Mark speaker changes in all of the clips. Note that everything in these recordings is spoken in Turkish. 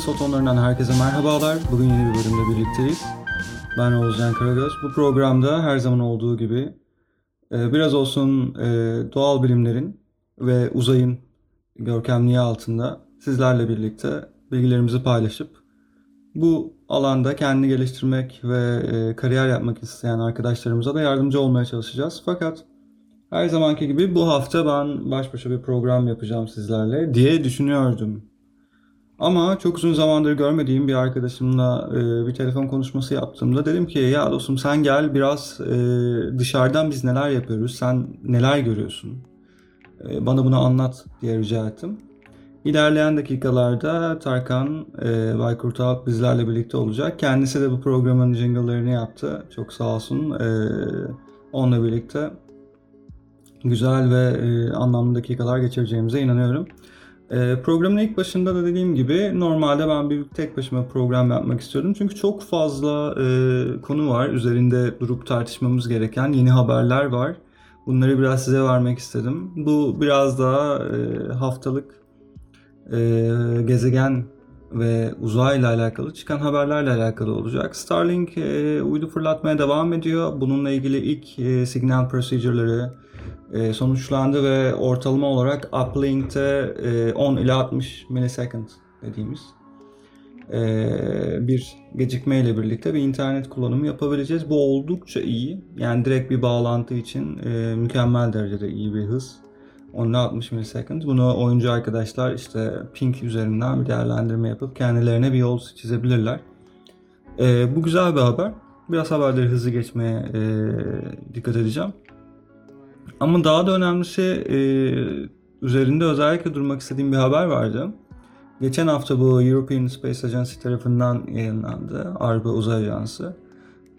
Speaker 1: Uzak Yıldız Fotonlarından herkese merhabalar. Bugün yeni bir bölümde birlikteyiz. Ben Oğuzcan Karagöz. Bu programda her zaman olduğu gibi e, biraz olsun e, doğal bilimlerin ve uzayın görkemliği altında sizlerle birlikte bilgilerimizi paylaşıp bu alanda kendini geliştirmek ve e, kariyer yapmak isteyen arkadaşlarımıza da yardımcı olmaya çalışacağız. Fakat her zamanki gibi bu hafta ben baş başa bir program yapacağım sizlerle diye düşünüyordum. Ama çok uzun zamandır görmediğim bir arkadaşımla e, bir telefon konuşması yaptığımda dedim ki ya dostum sen gel biraz e, dışarıdan biz neler yapıyoruz, sen neler görüyorsun, e, bana bunu anlat diye rica ettim. İlerleyen dakikalarda Tarkan e, Baykurt Alp bizlerle birlikte olacak. Kendisi de bu programın jingle'larını yaptı. Çok sağ olsun. E, onunla birlikte güzel ve e, anlamlı dakikalar geçireceğimize inanıyorum. E, programın ilk başında da dediğim gibi normalde ben bir tek başıma program yapmak istiyordum. Çünkü çok fazla e, konu var. Üzerinde durup tartışmamız gereken yeni haberler var. Bunları biraz size vermek istedim. Bu biraz daha e, haftalık e, gezegen ve uzayla alakalı çıkan haberlerle alakalı olacak. Starlink e, uydu fırlatmaya devam ediyor. Bununla ilgili ilk e, signal procedure'ları e, sonuçlandı ve ortalama olarak uplink'te e, 10 ila 60 millisecond dediğimiz e, bir gecikme ile birlikte bir internet kullanımı yapabileceğiz. Bu oldukça iyi. Yani direkt bir bağlantı için e, mükemmel derecede iyi bir hız. 10 ila 60 millisecond. Bunu oyuncu arkadaşlar işte ping üzerinden bir değerlendirme yapıp kendilerine bir yol çizebilirler. E, bu güzel bir haber. Biraz haberleri hızlı geçmeye e, dikkat edeceğim. Ama daha da önemlisi e, üzerinde özellikle durmak istediğim bir haber vardı. Geçen hafta bu European Space Agency tarafından yayınlandı. Avrupa Uzay Ajansı.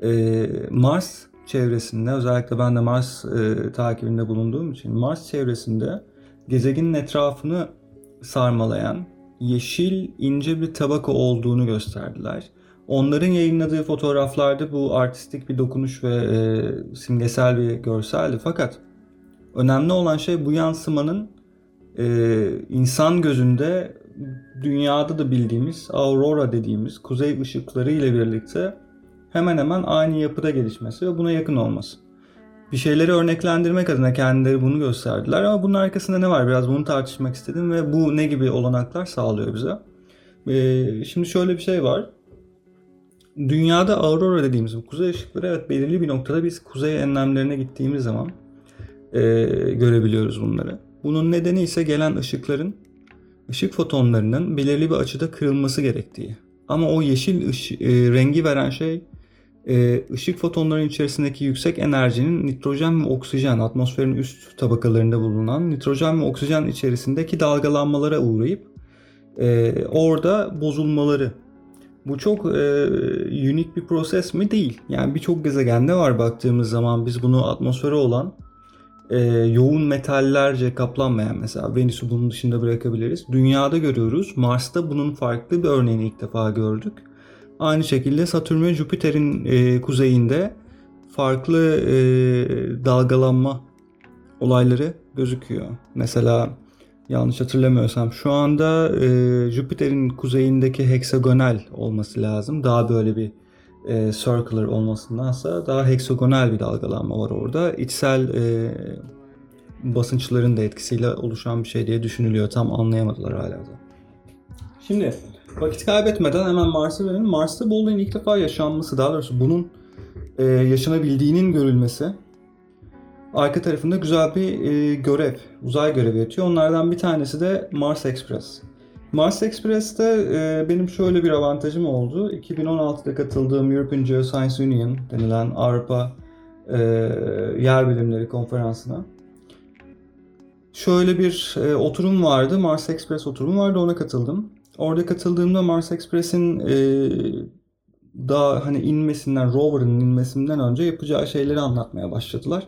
Speaker 1: E, Mars çevresinde özellikle ben de Mars e, takibinde bulunduğum için Mars çevresinde gezegenin etrafını sarmalayan yeşil ince bir tabaka olduğunu gösterdiler. Onların yayınladığı fotoğraflarda bu artistik bir dokunuş ve e, simgesel bir görseldi. Fakat önemli olan şey bu yansımanın e, insan gözünde dünyada da bildiğimiz aurora dediğimiz kuzey ışıkları ile birlikte hemen hemen aynı yapıda gelişmesi ve buna yakın olması. Bir şeyleri örneklendirmek adına kendileri bunu gösterdiler ama bunun arkasında ne var? Biraz bunu tartışmak istedim ve bu ne gibi olanaklar sağlıyor bize. Ee, şimdi şöyle bir şey var. Dünyada aurora dediğimiz bu kuzey ışıkları evet belirli bir noktada biz kuzey enlemlerine gittiğimiz zaman e, görebiliyoruz bunları. Bunun nedeni ise gelen ışıkların ışık fotonlarının belirli bir açıda kırılması gerektiği. Ama o yeşil ışı, e, rengi veren şey e, ışık fotonlarının içerisindeki yüksek enerjinin nitrojen ve oksijen atmosferin üst tabakalarında bulunan nitrojen ve oksijen içerisindeki dalgalanmalara uğrayıp e, orada bozulmaları. Bu çok e, unik bir proses mi? Değil. Yani birçok gezegende var baktığımız zaman biz bunu atmosfere olan e, yoğun metallerce kaplanmayan mesela Venüs'ü bunun dışında bırakabiliriz. Dünyada görüyoruz. Mars'ta bunun farklı bir örneğini ilk defa gördük. Aynı şekilde Satürn ve Jüpiter'in e, kuzeyinde farklı e, dalgalanma olayları gözüküyor. Mesela yanlış hatırlamıyorsam şu anda e, Jüpiter'in kuzeyindeki heksagonal olması lazım. Daha böyle bir e, circular olmasındansa daha heksagonal bir dalgalanma var orada. İçsel e, basınçların da etkisiyle oluşan bir şey diye düşünülüyor. Tam anlayamadılar hala da. Şimdi vakit kaybetmeden hemen Mars'a verelim. Mars'ta bu olayın ilk defa yaşanması, daha doğrusu bunun e, yaşanabildiğinin görülmesi arka tarafında güzel bir e, görev, uzay görevi yatıyor. Onlardan bir tanesi de Mars Express. Mars Express'te e, benim şöyle bir avantajım oldu. 2016'da katıldığım European Geoscience Union denilen Avrupa e, Yer Bilimleri Konferansı'na şöyle bir e, oturum vardı. Mars Express oturumu vardı. Ona katıldım. Orada katıldığımda Mars Express'in e, daha hani inmesinden, rover'ın inmesinden önce yapacağı şeyleri anlatmaya başladılar.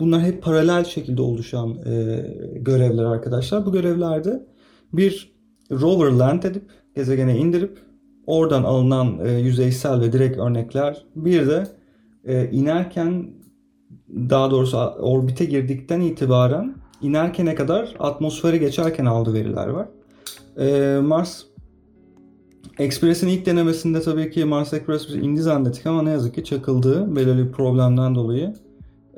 Speaker 1: Bunlar hep paralel şekilde oluşan e, görevler arkadaşlar. Bu görevlerde bir rover land edip gezegene indirip oradan alınan e, yüzeysel ve direkt örnekler bir de e, inerken daha doğrusu orbite girdikten itibaren inerkene kadar atmosfere geçerken aldığı veriler var. E, Mars Express'in ilk denemesinde tabii ki Mars Express indi zannettik ama ne yazık ki çakıldı belirli bir problemden dolayı.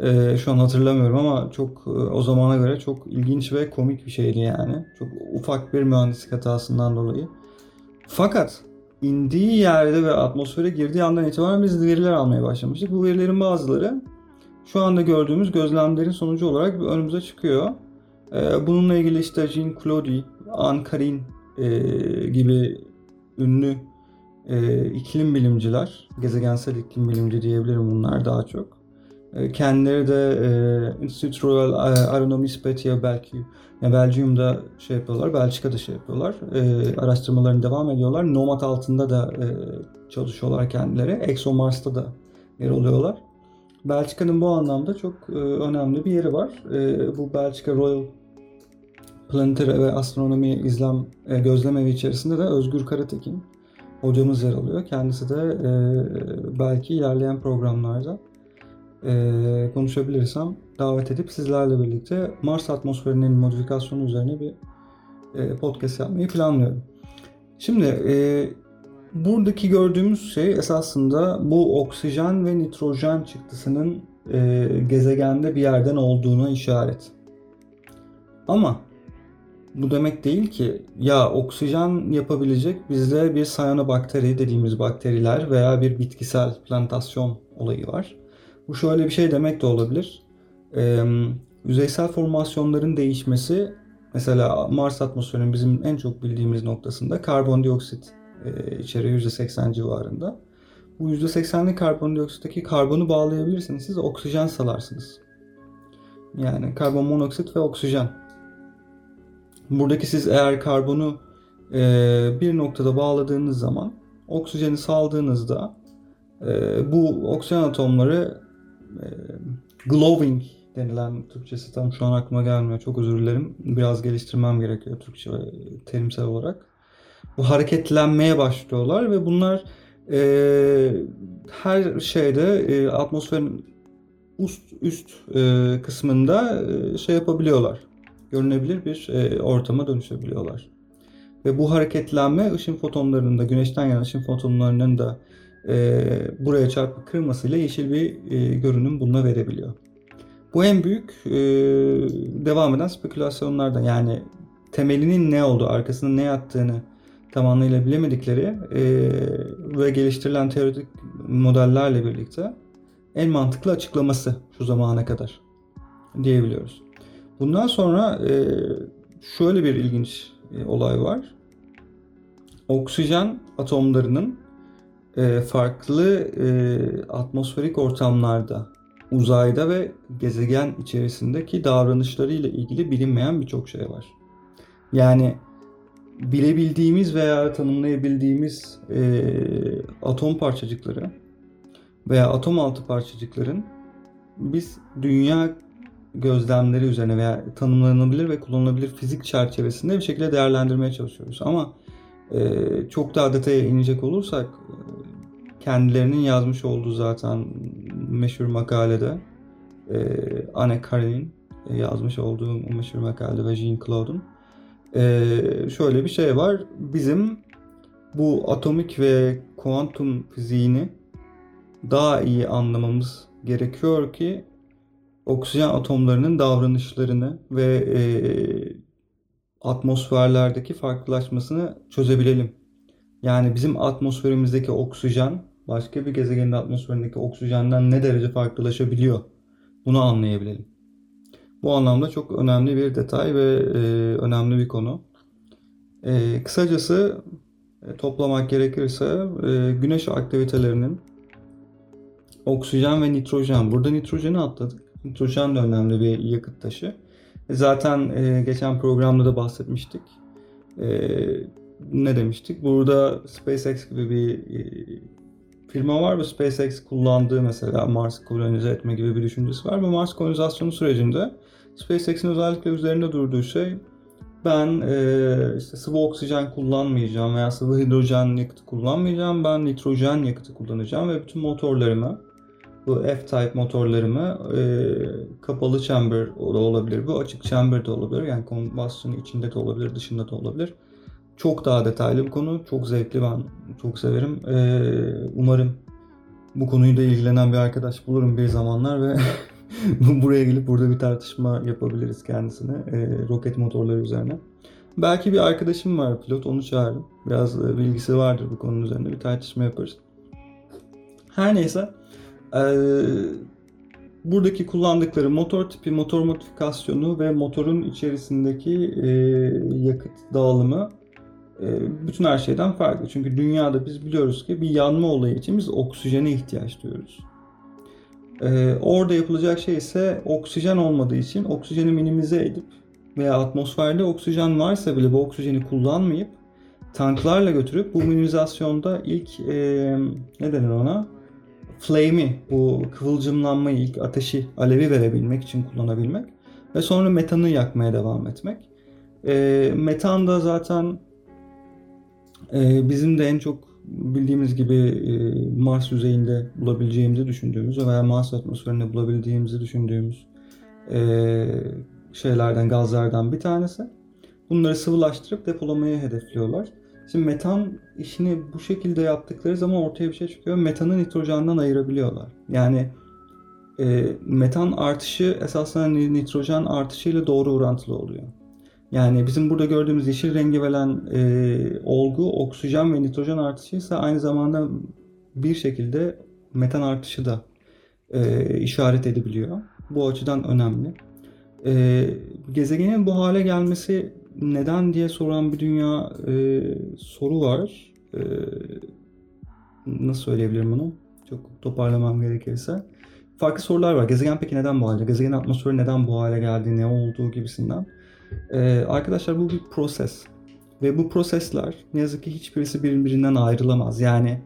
Speaker 1: Ee, şu an hatırlamıyorum ama çok e, o zamana göre çok ilginç ve komik bir şeydi yani. Çok ufak bir mühendislik hatasından dolayı. Fakat indiği yerde ve atmosfere girdiği andan itibaren biz veriler almaya başlamıştık. Bu verilerin bazıları şu anda gördüğümüz gözlemlerin sonucu olarak önümüze çıkıyor. Ee, bununla ilgili işte Jean Claude, Anne Karin e, gibi ünlü e, iklim bilimciler, gezegensel iklim bilimci diyebilirim bunlar daha çok. E, kendileri de e, Institut Royal Aeronomie Spatiale belki yani Belgium'da şey yapıyorlar, Belçika'da şey yapıyorlar. E, araştırmalarını devam ediyorlar. Nomad altında da e, çalışıyorlar kendileri. ExoMars'ta da yer alıyorlar. Belçika'nın bu anlamda çok e, önemli bir yeri var. E, bu Belçika Royal Planetary ve Astronomi İzlem e, Gözlem Evi içerisinde de Özgür Karatekin hocamız yer alıyor. Kendisi de e, belki ilerleyen programlarda e, konuşabilirsem davet edip sizlerle birlikte Mars atmosferinin modifikasyonu üzerine bir e, podcast yapmayı planlıyorum. Şimdi e, buradaki gördüğümüz şey esasında bu oksijen ve nitrojen çıktısının e, gezegende bir yerden olduğuna işaret. Ama bu demek değil ki ya oksijen yapabilecek bizde bir sayanobakteri dediğimiz bakteriler veya bir bitkisel plantasyon olayı var. Bu şöyle bir şey demek de olabilir. Ee, yüzeysel formasyonların değişmesi mesela Mars atmosferinin bizim en çok bildiğimiz noktasında karbondioksit e, içeriyor %80 civarında. Bu %80'lik karbondioksitteki karbonu bağlayabilirsiniz. Siz oksijen salarsınız. Yani karbon monoksit ve oksijen. Buradaki siz eğer karbonu e, bir noktada bağladığınız zaman oksijeni saldığınızda e, bu oksijen atomları glowing denilen Türkçesi tam şu an aklıma gelmiyor. Çok özür dilerim. Biraz geliştirmem gerekiyor Türkçe terimsel olarak. Bu hareketlenmeye başlıyorlar ve bunlar e, her şeyde e, atmosferin üst üst e, kısmında e, şey yapabiliyorlar. Görünebilir bir e, ortama dönüşebiliyorlar. Ve bu hareketlenme ışın fotonlarının da güneşten gelen ışın fotonlarının da e, buraya çarpıp kırmasıyla yeşil bir e, görünüm bununla verebiliyor. Bu en büyük e, devam eden spekülasyonlardan yani temelinin ne olduğu, arkasında ne yattığını tam anlamıyla bilemedikleri e, ve geliştirilen teorik modellerle birlikte en mantıklı açıklaması şu zamana kadar diyebiliyoruz. Bundan sonra e, şöyle bir ilginç e, olay var. Oksijen atomlarının e, farklı e, atmosferik ortamlarda, uzayda ve gezegen içerisindeki davranışları ile ilgili bilinmeyen birçok şey var. Yani bilebildiğimiz veya tanımlayabildiğimiz e, atom parçacıkları veya atom altı parçacıkların biz dünya gözlemleri üzerine veya tanımlanabilir ve kullanılabilir fizik çerçevesinde bir şekilde değerlendirmeye çalışıyoruz. Ama çok daha detaya inecek olursak kendilerinin yazmış olduğu zaten meşhur makalede e, Anne Karen'in yazmış olduğu meşhur makalede ve Jean Claude'un e, şöyle bir şey var. Bizim bu atomik ve kuantum fiziğini daha iyi anlamamız gerekiyor ki oksijen atomlarının davranışlarını ve e, atmosferlerdeki farklılaşmasını çözebilelim. Yani bizim atmosferimizdeki oksijen başka bir gezegenin atmosferindeki oksijenden ne derece farklılaşabiliyor? Bunu anlayabilelim. Bu anlamda çok önemli bir detay ve e, önemli bir konu. E, kısacası e, toplamak gerekirse e, güneş aktivitelerinin oksijen ve nitrojen. Burada nitrojeni atladık. Nitrojen de önemli bir yakıt taşı. E, zaten e, geçen programda da bahsetmiştik. E, ne demiştik? Burada SpaceX gibi bir e, firma var ve SpaceX kullandığı mesela Mars kolonize etme gibi bir düşüncesi var. Ve Mars kolonizasyonu sürecinde SpaceX'in özellikle üzerinde durduğu şey ben e, işte sıvı oksijen kullanmayacağım veya sıvı hidrojen yakıtı kullanmayacağım. Ben nitrojen yakıtı kullanacağım ve bütün motorlarımı bu F-Type motorlarımı e, kapalı chamber da olabilir. Bu açık chamber de olabilir. Yani kombüsyon içinde de olabilir, dışında da olabilir. çok daha detaylı bir konu. Çok zevkli ben çok severim. Ee, umarım bu konuyla ilgilenen bir arkadaş bulurum bir zamanlar ve buraya gelip burada bir tartışma yapabiliriz kendisine e, roket motorları üzerine. Belki bir arkadaşım var pilot onu çağırırım. Biraz e, bilgisi vardır bu konunun üzerinde bir tartışma yaparız. Her neyse e, buradaki kullandıkları motor tipi, motor modifikasyonu ve motorun içerisindeki e, yakıt dağılımı e, bütün her şeyden farklı. Çünkü dünyada biz biliyoruz ki bir yanma olayı için biz oksijene ihtiyaç duyuyoruz. E, orada yapılacak şey ise oksijen olmadığı için oksijeni minimize edip veya atmosferde oksijen varsa bile bu oksijeni kullanmayıp tanklarla götürüp bu minimizasyonda ilk e, ne denir ona? Flame'i, bu kıvılcımlanmayı, ilk ateşi, alevi verebilmek için kullanabilmek ve sonra metanı yakmaya devam etmek. E, metan da zaten e, bizim de en çok bildiğimiz gibi e, Mars yüzeyinde bulabileceğimizi düşündüğümüz veya Mars atmosferinde bulabildiğimizi düşündüğümüz e, şeylerden, gazlardan bir tanesi. Bunları sıvılaştırıp depolamayı hedefliyorlar. Şimdi metan işini bu şekilde yaptıkları zaman ortaya bir şey çıkıyor. Metanı nitrojenden ayırabiliyorlar. Yani e, metan artışı esasında nitrojen artışıyla doğru orantılı oluyor. Yani bizim burada gördüğümüz yeşil rengi veren e, olgu oksijen ve nitrojen artışı ise aynı zamanda bir şekilde metan artışı da e, işaret edebiliyor. Bu açıdan önemli. E, gezegenin bu hale gelmesi neden diye soran bir dünya e, soru var. E, nasıl söyleyebilirim bunu? Çok toparlamam gerekirse. Farklı sorular var. Gezegen peki neden bu halde? Gezegenin atmosferi neden bu hale geldi? Ne olduğu gibisinden. Ee, arkadaşlar bu bir proses. Ve bu prosesler ne yazık ki hiçbirisi birbirinden ayrılamaz. Yani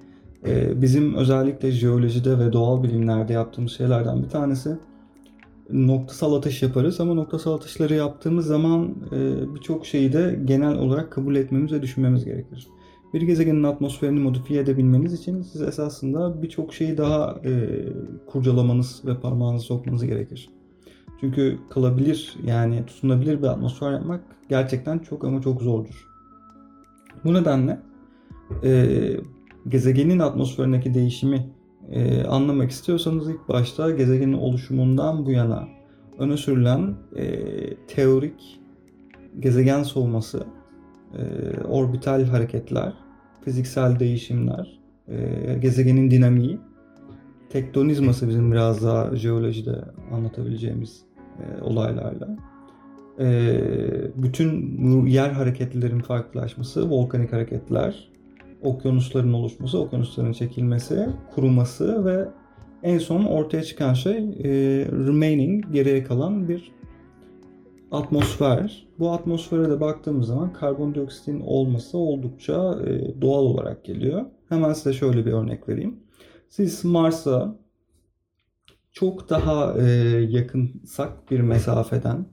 Speaker 1: e, bizim özellikle jeolojide ve doğal bilimlerde yaptığımız şeylerden bir tanesi noktasal atış yaparız ama noktasal atışları yaptığımız zaman e, birçok şeyi de genel olarak kabul etmemiz ve düşünmemiz gerekir. Bir gezegenin atmosferini modifiye edebilmeniz için siz esasında birçok şeyi daha e, kurcalamanız ve parmağınızı sokmanız gerekir. Çünkü kalabilir yani tutunabilir bir atmosfer yapmak gerçekten çok ama çok zordur. Bu nedenle e, gezegenin atmosferindeki değişimi e, anlamak istiyorsanız ilk başta gezegenin oluşumundan bu yana öne sürülen e, teorik gezegen soğuması, e, orbital hareketler, fiziksel değişimler, e, gezegenin dinamiği, tektonizması bizim biraz daha jeolojide anlatabileceğimiz e, olaylarla. E, bütün bu yer hareketlerin farklılaşması, volkanik hareketler, okyanusların oluşması, okyanusların çekilmesi, kuruması ve en son ortaya çıkan şey e, remaining, geriye kalan bir atmosfer. Bu atmosfere de baktığımız zaman karbondioksitin olması oldukça e, doğal olarak geliyor. Hemen size şöyle bir örnek vereyim. Siz Mars'a çok daha e, yakınsak bir mesafeden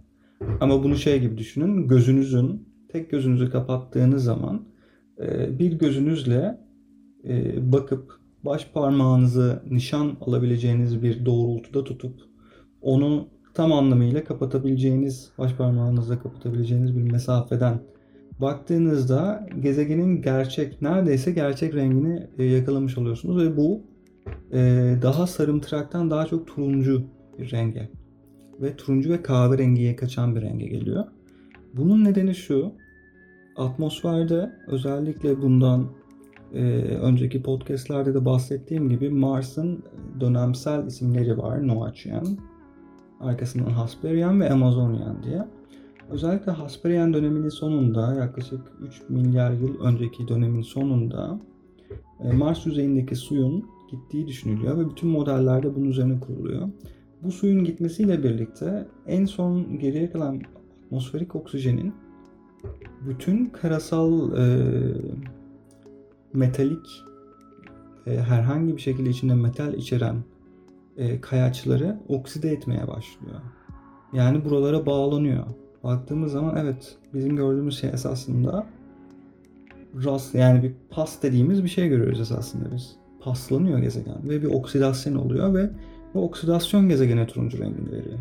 Speaker 1: ama bunu şey gibi düşünün gözünüzün tek gözünüzü kapattığınız zaman bir gözünüzle e, bakıp baş parmağınızı nişan alabileceğiniz bir doğrultuda tutup onu tam anlamıyla kapatabileceğiniz, baş parmağınızla kapatabileceğiniz bir mesafeden baktığınızda gezegenin gerçek, neredeyse gerçek rengini e, yakalamış oluyorsunuz ve bu e, daha sarımtıraktan daha çok turuncu bir renge ve turuncu ve kahverengiye kaçan bir renge geliyor. Bunun nedeni şu, atmosferde özellikle bundan e, önceki podcastlerde de bahsettiğim gibi Mars'ın dönemsel isimleri var. Noachian, arkasından Hesperian ve Amazonian diye. Özellikle Hesperian döneminin sonunda yaklaşık 3 milyar yıl önceki dönemin sonunda e, Mars yüzeyindeki suyun gittiği düşünülüyor ve bütün modellerde bunun üzerine kuruluyor. Bu suyun gitmesiyle birlikte en son geriye kalan atmosferik oksijenin bütün karasal e, metalik e, herhangi bir şekilde içinde metal içeren e, kayaçları okside etmeye başlıyor. Yani buralara bağlanıyor. Baktığımız zaman evet bizim gördüğümüz şey esasında rast yani bir pas dediğimiz bir şey görüyoruz esasında biz. Paslanıyor gezegen ve bir oksidasyon oluyor ve bu oksidasyon gezegene turuncu rengini veriyor.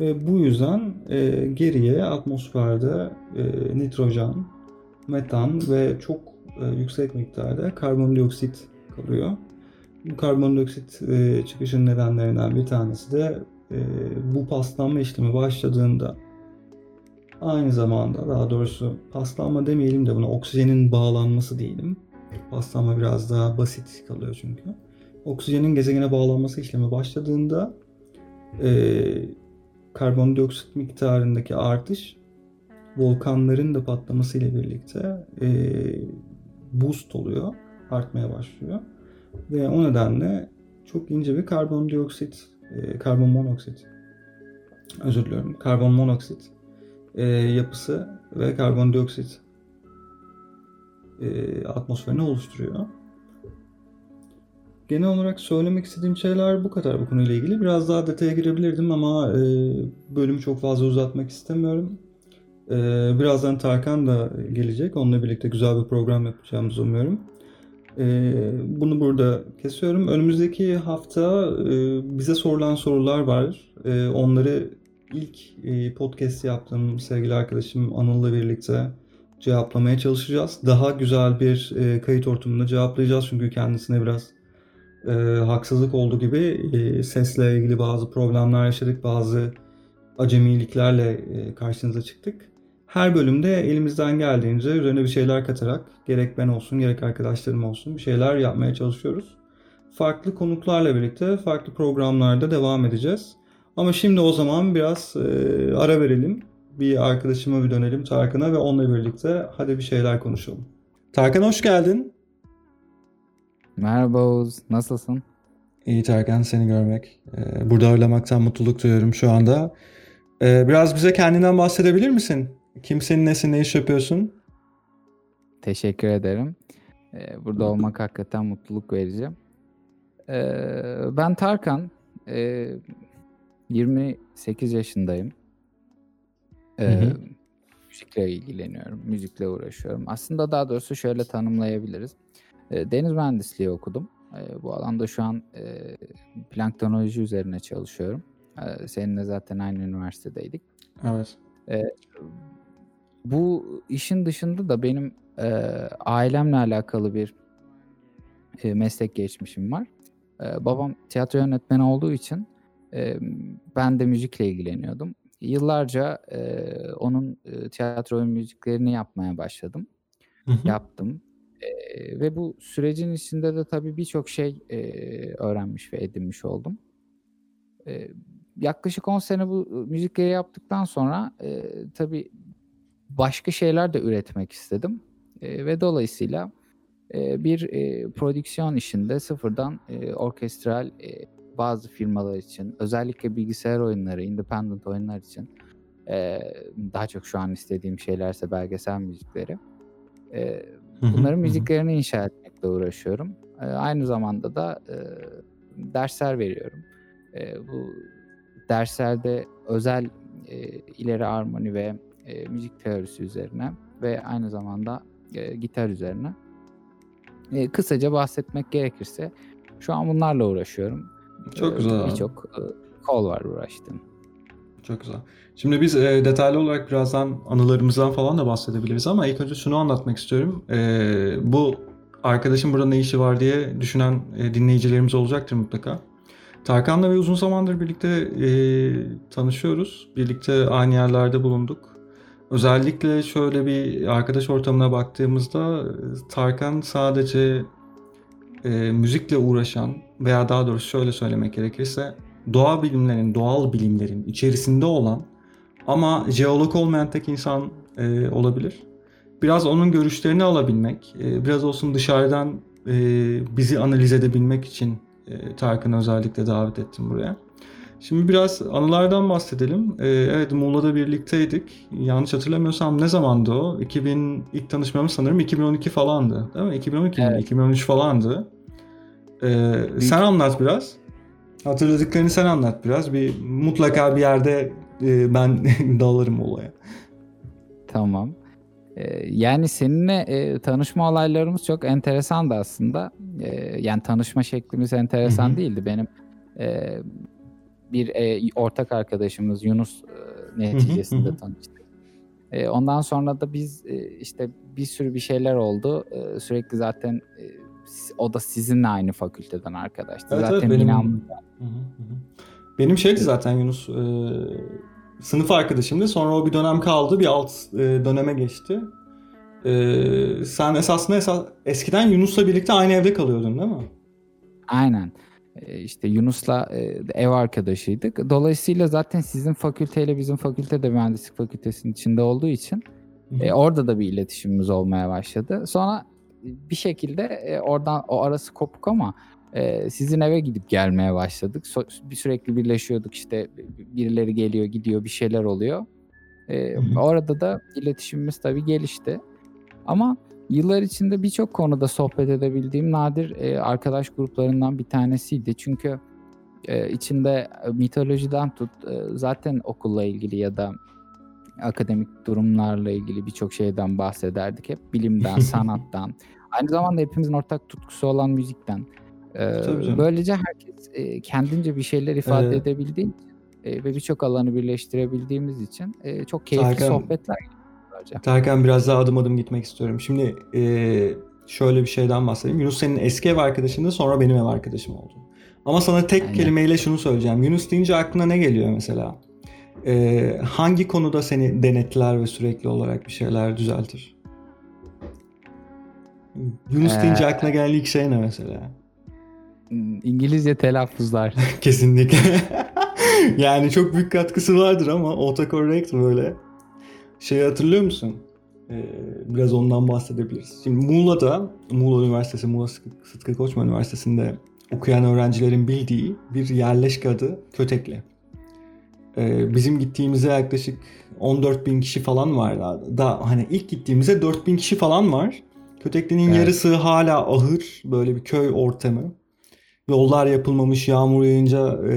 Speaker 1: Ve bu yüzden e, geriye atmosferde e, nitrojen, metan ve çok e, yüksek miktarda karbondioksit kalıyor. Bu karbondioksit e, çıkışın nedenlerinden bir tanesi de e, bu paslanma işlemi başladığında aynı zamanda daha doğrusu paslanma demeyelim de buna oksijenin bağlanması diyelim. Paslanma biraz daha basit kalıyor çünkü. Oksijenin gezegene bağlanması işlemi başladığında e, karbondioksit miktarındaki artış volkanların da patlaması ile birlikte e, boost oluyor, artmaya başlıyor. Ve o nedenle çok ince bir karbondioksit, e, karbon monoksit, özür diliyorum, karbon monoksit e, yapısı ve karbondioksit e, atmosferini oluşturuyor. Genel olarak söylemek istediğim şeyler bu kadar bu konuyla ilgili. Biraz daha detaya girebilirdim ama e, bölümü çok fazla uzatmak istemiyorum. E, birazdan Tarkan da gelecek. Onunla birlikte güzel bir program yapacağımızı umuyorum. E, bunu burada kesiyorum. Önümüzdeki hafta e, bize sorulan sorular var. E, onları ilk e, podcast yaptığım sevgili arkadaşım Anıl'la birlikte cevaplamaya çalışacağız. Daha güzel bir e, kayıt ortamında cevaplayacağız çünkü kendisine biraz e, haksızlık olduğu gibi e, sesle ilgili bazı problemler yaşadık, bazı acemiliklerle e, karşınıza çıktık. Her bölümde elimizden geldiğince üzerine bir şeyler katarak gerek ben olsun gerek arkadaşlarım olsun bir şeyler yapmaya çalışıyoruz. Farklı konuklarla birlikte farklı programlarda devam edeceğiz. Ama şimdi o zaman biraz e, ara verelim. Bir arkadaşıma bir dönelim Tarkan'a ve onunla birlikte hadi bir şeyler konuşalım. Tarkan hoş geldin.
Speaker 2: Merhaba Oğuz, nasılsın?
Speaker 1: İyi Tarkan seni görmek. Ee, burada ağırlamaktan mutluluk duyuyorum şu anda. Ee, biraz bize kendinden bahsedebilir misin? Kimsenin nesin, ne iş yapıyorsun?
Speaker 2: Teşekkür ederim. Ee, burada olmak hakikaten mutluluk verici. Ben Tarkan, ee, 28 yaşındayım.
Speaker 1: Hı hı.
Speaker 2: müzikle ilgileniyorum, müzikle uğraşıyorum. Aslında daha doğrusu şöyle tanımlayabiliriz. Ee, deniz mühendisliği okudum. Ee, bu alanda şu an ee, planktonoloji üzerine çalışıyorum. Ee, seninle zaten aynı üniversitedeydik.
Speaker 1: Evet.
Speaker 2: Bu işin dışında da benim e, ailemle alakalı bir e, meslek geçmişim var. E, babam tiyatro yönetmeni olduğu için e, ben de müzikle ilgileniyordum. Yıllarca e, onun e, tiyatro müziklerini yapmaya başladım.
Speaker 1: Hı hı.
Speaker 2: Yaptım. Ve bu sürecin içinde de tabii birçok şey e, öğrenmiş ve edinmiş oldum. E, yaklaşık 10 sene bu müzikleri yaptıktan sonra e, tabii başka şeyler de üretmek istedim. E, ve dolayısıyla e, bir e, prodüksiyon işinde sıfırdan e, orkestral e, bazı firmalar için özellikle bilgisayar oyunları, independent oyunlar için e, daha çok şu an istediğim şeylerse belgesel müzikleri. Bunların müziklerini inşa etmekle uğraşıyorum. E, aynı zamanda da e, dersler veriyorum. E, bu derslerde özel e, ileri armoni ve e, müzik teorisi üzerine ve aynı zamanda e, gitar üzerine. E, kısaca bahsetmek gerekirse şu an bunlarla uğraşıyorum.
Speaker 1: Çok
Speaker 2: E,
Speaker 1: güzel.
Speaker 2: Birçok e, kol var uğraştığım.
Speaker 1: Çok güzel. Şimdi biz e, detaylı olarak birazdan anılarımızdan falan da bahsedebiliriz ama ilk önce şunu anlatmak istiyorum. E, bu arkadaşım burada ne işi var diye düşünen e, dinleyicilerimiz olacaktır mutlaka. Tarkan'la ve uzun zamandır birlikte e, tanışıyoruz. Birlikte aynı yerlerde bulunduk. Özellikle şöyle bir arkadaş ortamına baktığımızda Tarkan sadece e, müzikle uğraşan veya daha doğrusu şöyle söylemek gerekirse doğa bilimlerin, doğal bilimlerin içerisinde olan ama jeolog olmayan tek insan e, olabilir. Biraz onun görüşlerini alabilmek, e, biraz olsun dışarıdan e, bizi analiz edebilmek için e, Tarkan'ı özellikle davet ettim buraya. Şimdi biraz anılardan bahsedelim. E, evet Muğla'da birlikteydik. Yanlış hatırlamıyorsam ne zamandı o? 2000 ilk tanışmamız sanırım 2012 falandı. Değil mi? 2012 mi?
Speaker 2: Evet.
Speaker 1: 2013 falandı. E, sen anlat biraz. Hatırladıklarını sen anlat biraz. Bir mutlaka bir yerde e, ben dalarım olaya.
Speaker 2: Tamam. E, yani seninle e, tanışma olaylarımız çok enteresandı aslında. E, yani tanışma şeklimiz enteresan
Speaker 1: Hı hı.
Speaker 2: değildi. Benim e, bir e, ortak arkadaşımız Yunus e, neticesinde
Speaker 1: hı hı.
Speaker 2: tanıştık. E, ondan sonra da biz e, işte bir sürü bir şeyler oldu. E, sürekli zaten e, o da sizinle aynı fakülteden arkadaştı.
Speaker 1: Evet,
Speaker 2: zaten
Speaker 1: evet, benim-. Benim şeydi zaten Yunus e, sınıf arkadaşımdı. Sonra o bir dönem kaldı. Bir alt e, döneme geçti. E, sen esasında esas, eskiden Yunus'la birlikte aynı evde kalıyordun değil mi?
Speaker 2: Aynen. Ee, işte Yunus'la e, ev arkadaşıydık. Dolayısıyla zaten sizin fakülteyle bizim fakülte de mühendislik fakültesinin içinde olduğu için e, orada da bir iletişimimiz olmaya başladı. Sonra bir şekilde e, oradan o arası kopuk ama e, sizin eve gidip gelmeye başladık. So- bir sürekli birleşiyorduk işte birileri geliyor gidiyor bir şeyler oluyor. E, orada da iletişimimiz tabii gelişti. Ama yıllar içinde birçok konuda sohbet edebildiğim nadir e, arkadaş gruplarından bir tanesiydi. Çünkü e, içinde mitolojiden tut e, zaten okulla ilgili ya da akademik durumlarla ilgili birçok şeyden bahsederdik. Hep bilimden, sanattan. Aynı zamanda hepimizin ortak tutkusu olan müzikten. E,
Speaker 1: canım.
Speaker 2: böylece herkes e, kendince bir şeyler ifade
Speaker 1: Evet.
Speaker 2: edebildiği için e, ve birçok alanı birleştirebildiğimiz için e, çok keyifli
Speaker 1: Tarkan-
Speaker 2: sohbetler.
Speaker 1: Terken biraz daha adım adım gitmek istiyorum. Şimdi e, şöyle bir şeyden bahsedeyim. Yunus senin eski ev arkadaşındı sonra benim ev arkadaşım oldu. Ama sana tek
Speaker 2: Aynen.
Speaker 1: kelimeyle şunu söyleyeceğim. Yunus deyince aklına ne geliyor mesela? E, hangi konuda seni denetler ve sürekli olarak bir şeyler düzeltir? Yunus deyince
Speaker 2: Ee,
Speaker 1: aklına gelen ilk şey ne mesela?
Speaker 2: İngilizce telaffuzlar.
Speaker 1: Kesinlikle. yani çok büyük katkısı vardır ama autocorrect böyle. Şeyi hatırlıyor musun? Ee, biraz ondan bahsedebiliriz. Şimdi Muğla'da, Muğla Üniversitesi, Muğla Sıtkı, Sıtkı Koçman Üniversitesi'nde okuyan öğrencilerin bildiği bir yerleşke adı Kötekli. Ee, bizim gittiğimizde yaklaşık 14 bin kişi falan var. Da hani ilk gittiğimizde 4 bin kişi falan var. Kötekli'nin
Speaker 2: Evet.
Speaker 1: yarısı hala ahır, böyle bir köy ortamı. Yollar yapılmamış, yağmur yağınca e,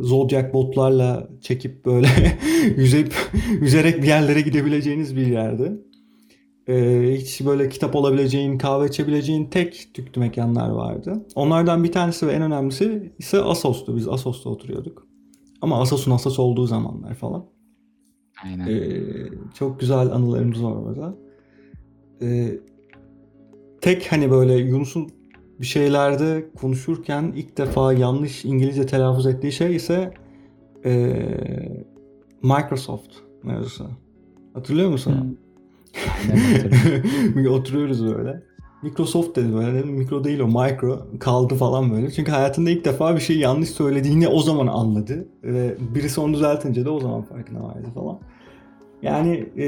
Speaker 1: Zodiac botlarla çekip böyle yüzep yüzerek bir yerlere gidebileceğiniz bir yerde. E, hiç böyle kitap olabileceğin, kahve içebileceğin tek tüklü mekanlar vardı. Onlardan bir tanesi ve en önemlisi ise Asos'tu. Biz Asos'ta oturuyorduk. Ama Asos'un Asos olduğu zamanlar falan.
Speaker 2: Aynen.
Speaker 1: Ee, çok güzel anılarımız var orada. Ee, tek hani böyle Yunus'un bir şeylerde konuşurken ilk defa yanlış İngilizce telaffuz ettiği şey ise ee, Microsoft mevzusu. Hatırlıyor musun?
Speaker 2: Hmm. Aynen.
Speaker 1: Oturuyoruz böyle. Microsoft dedi böyle. Dedim, mikro değil o micro. Kaldı falan böyle. Çünkü hayatında ilk defa bir şey yanlış söylediğini o zaman anladı. Ve birisi onu düzeltince de o zaman farkına vardı falan. Yani e,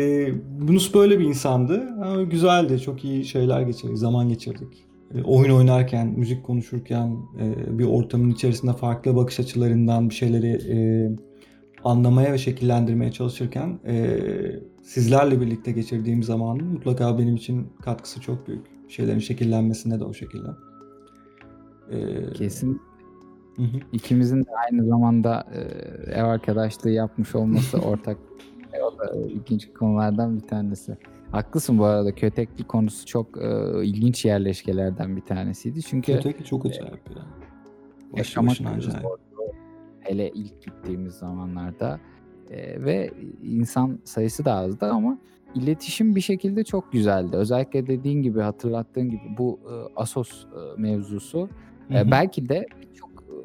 Speaker 1: Yunus böyle bir insandı. Ama güzeldi. Çok iyi şeyler geçirdik. Zaman geçirdik. E, oyun oynarken, müzik konuşurken, e, bir ortamın içerisinde farklı bakış açılarından bir şeyleri e, anlamaya ve şekillendirmeye çalışırken e, sizlerle birlikte geçirdiğim zamanın mutlaka benim için katkısı çok büyük. Şeylerin şekillenmesinde de o şekilde. E,
Speaker 2: Kesin
Speaker 1: hı hı.
Speaker 2: ikimizin de aynı zamanda e, ev arkadaşlığı yapmış olması ortak e, o da e, ilginç konulardan bir tanesi. Haklısın bu arada kötekli konusu çok e, ilginç yerleşkelerden bir tanesiydi. Çünkü
Speaker 1: Öteki çok acayip ya. Başlı
Speaker 2: yaşamak
Speaker 1: başına acayip.
Speaker 2: Hele ilk gittiğimiz zamanlarda E, ve insan sayısı da azdı ama iletişim bir şekilde çok güzeldi. Özellikle dediğin gibi hatırlattığın gibi bu e, Asos e, mevzusu e,
Speaker 1: hı.
Speaker 2: belki de birçok e,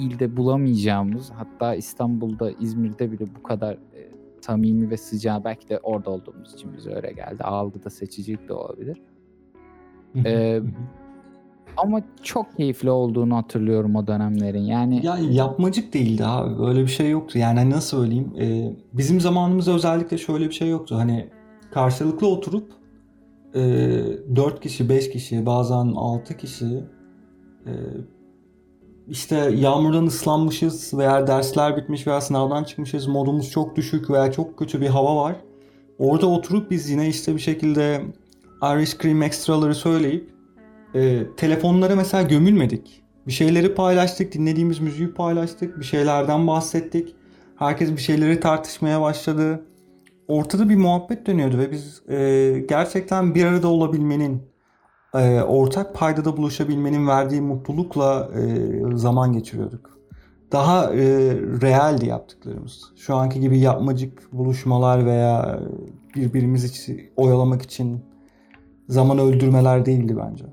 Speaker 2: ilde bulamayacağımız hatta İstanbul'da İzmir'de bile bu kadar e, samimi ve sıcağı belki de orada olduğumuz için bize öyle geldi. Algıda seçicilik de olabilir. E,
Speaker 1: hı.
Speaker 2: Ama çok keyifli olduğunu hatırlıyorum o dönemlerin. Yani
Speaker 1: Ya yapmacık değildi abi. Böyle bir şey yoktu. Yani nasıl söyleyeyim? Ee, bizim zamanımızda özellikle şöyle bir şey yoktu. Hani karşılıklı oturup e, 4 kişi, 5 kişi, bazen 6 kişi e, işte yağmurdan ıslanmışız veya dersler bitmiş veya sınavdan çıkmışız. Modumuz çok düşük veya çok kötü bir hava var. Orada oturup biz yine işte bir şekilde Irish Cream Extra'ları söyleyip e, telefonlara mesela gömülmedik. Bir şeyleri paylaştık, dinlediğimiz müziği paylaştık, bir şeylerden bahsettik. Herkes bir şeyleri tartışmaya başladı. Ortada bir muhabbet dönüyordu ve biz e, gerçekten bir arada olabilmenin, e, ortak paydada buluşabilmenin verdiği mutlulukla e, zaman geçiriyorduk. daha e, realdi yaptıklarımız. Şu anki gibi yapmacık buluşmalar veya birbirimizi oyalamak için zaman öldürmeler değildi bence.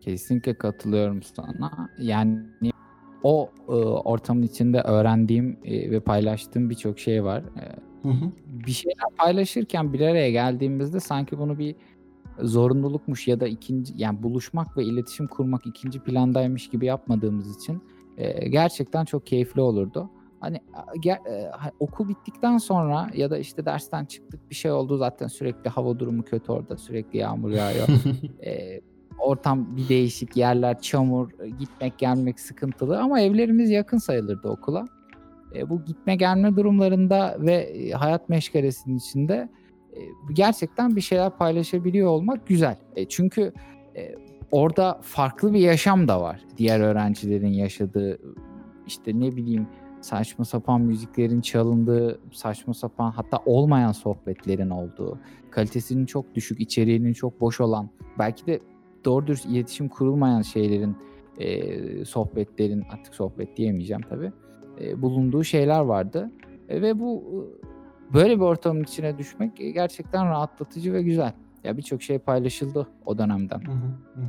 Speaker 2: Kesinlikle katılıyorum sana. Yani o e, ortamın içinde öğrendiğim e, ve paylaştığım birçok şey var. E,
Speaker 1: Hı hı.
Speaker 2: bir şeyler paylaşırken bir araya geldiğimizde sanki bunu bir zorunlulukmuş ya da ikinci yani buluşmak ve iletişim kurmak ikinci plandaymış gibi yapmadığımız için e, gerçekten çok keyifli olurdu. Hani a- ge- e, okul bittikten sonra ya da işte dersten çıktık bir şey oldu zaten sürekli hava durumu kötü orada sürekli yağmur yağıyor. E, ortam bir değişik yerler çamur gitmek gelmek sıkıntılı ama evlerimiz yakın sayılırdı okula. E, bu gitme gelme durumlarında ve e, hayat meşgalesinin içinde e, gerçekten bir şeyler paylaşabiliyor olmak güzel. E, çünkü e, orada farklı bir yaşam da var. Diğer öğrencilerin yaşadığı işte ne bileyim saçma sapan müziklerin çalındığı, saçma sapan hatta olmayan sohbetlerin olduğu, kalitesinin çok düşük, içeriğinin çok boş olan, belki de doğru dürüst iletişim kurulmayan şeylerin, e, sohbetlerin, artık sohbet diyemeyeceğim tabii, e, bulunduğu şeyler vardı. E, ve bu e, böyle bir ortamın içine düşmek gerçekten rahatlatıcı ve güzel. Ya birçok şey paylaşıldı o dönemden.
Speaker 1: Hı hı.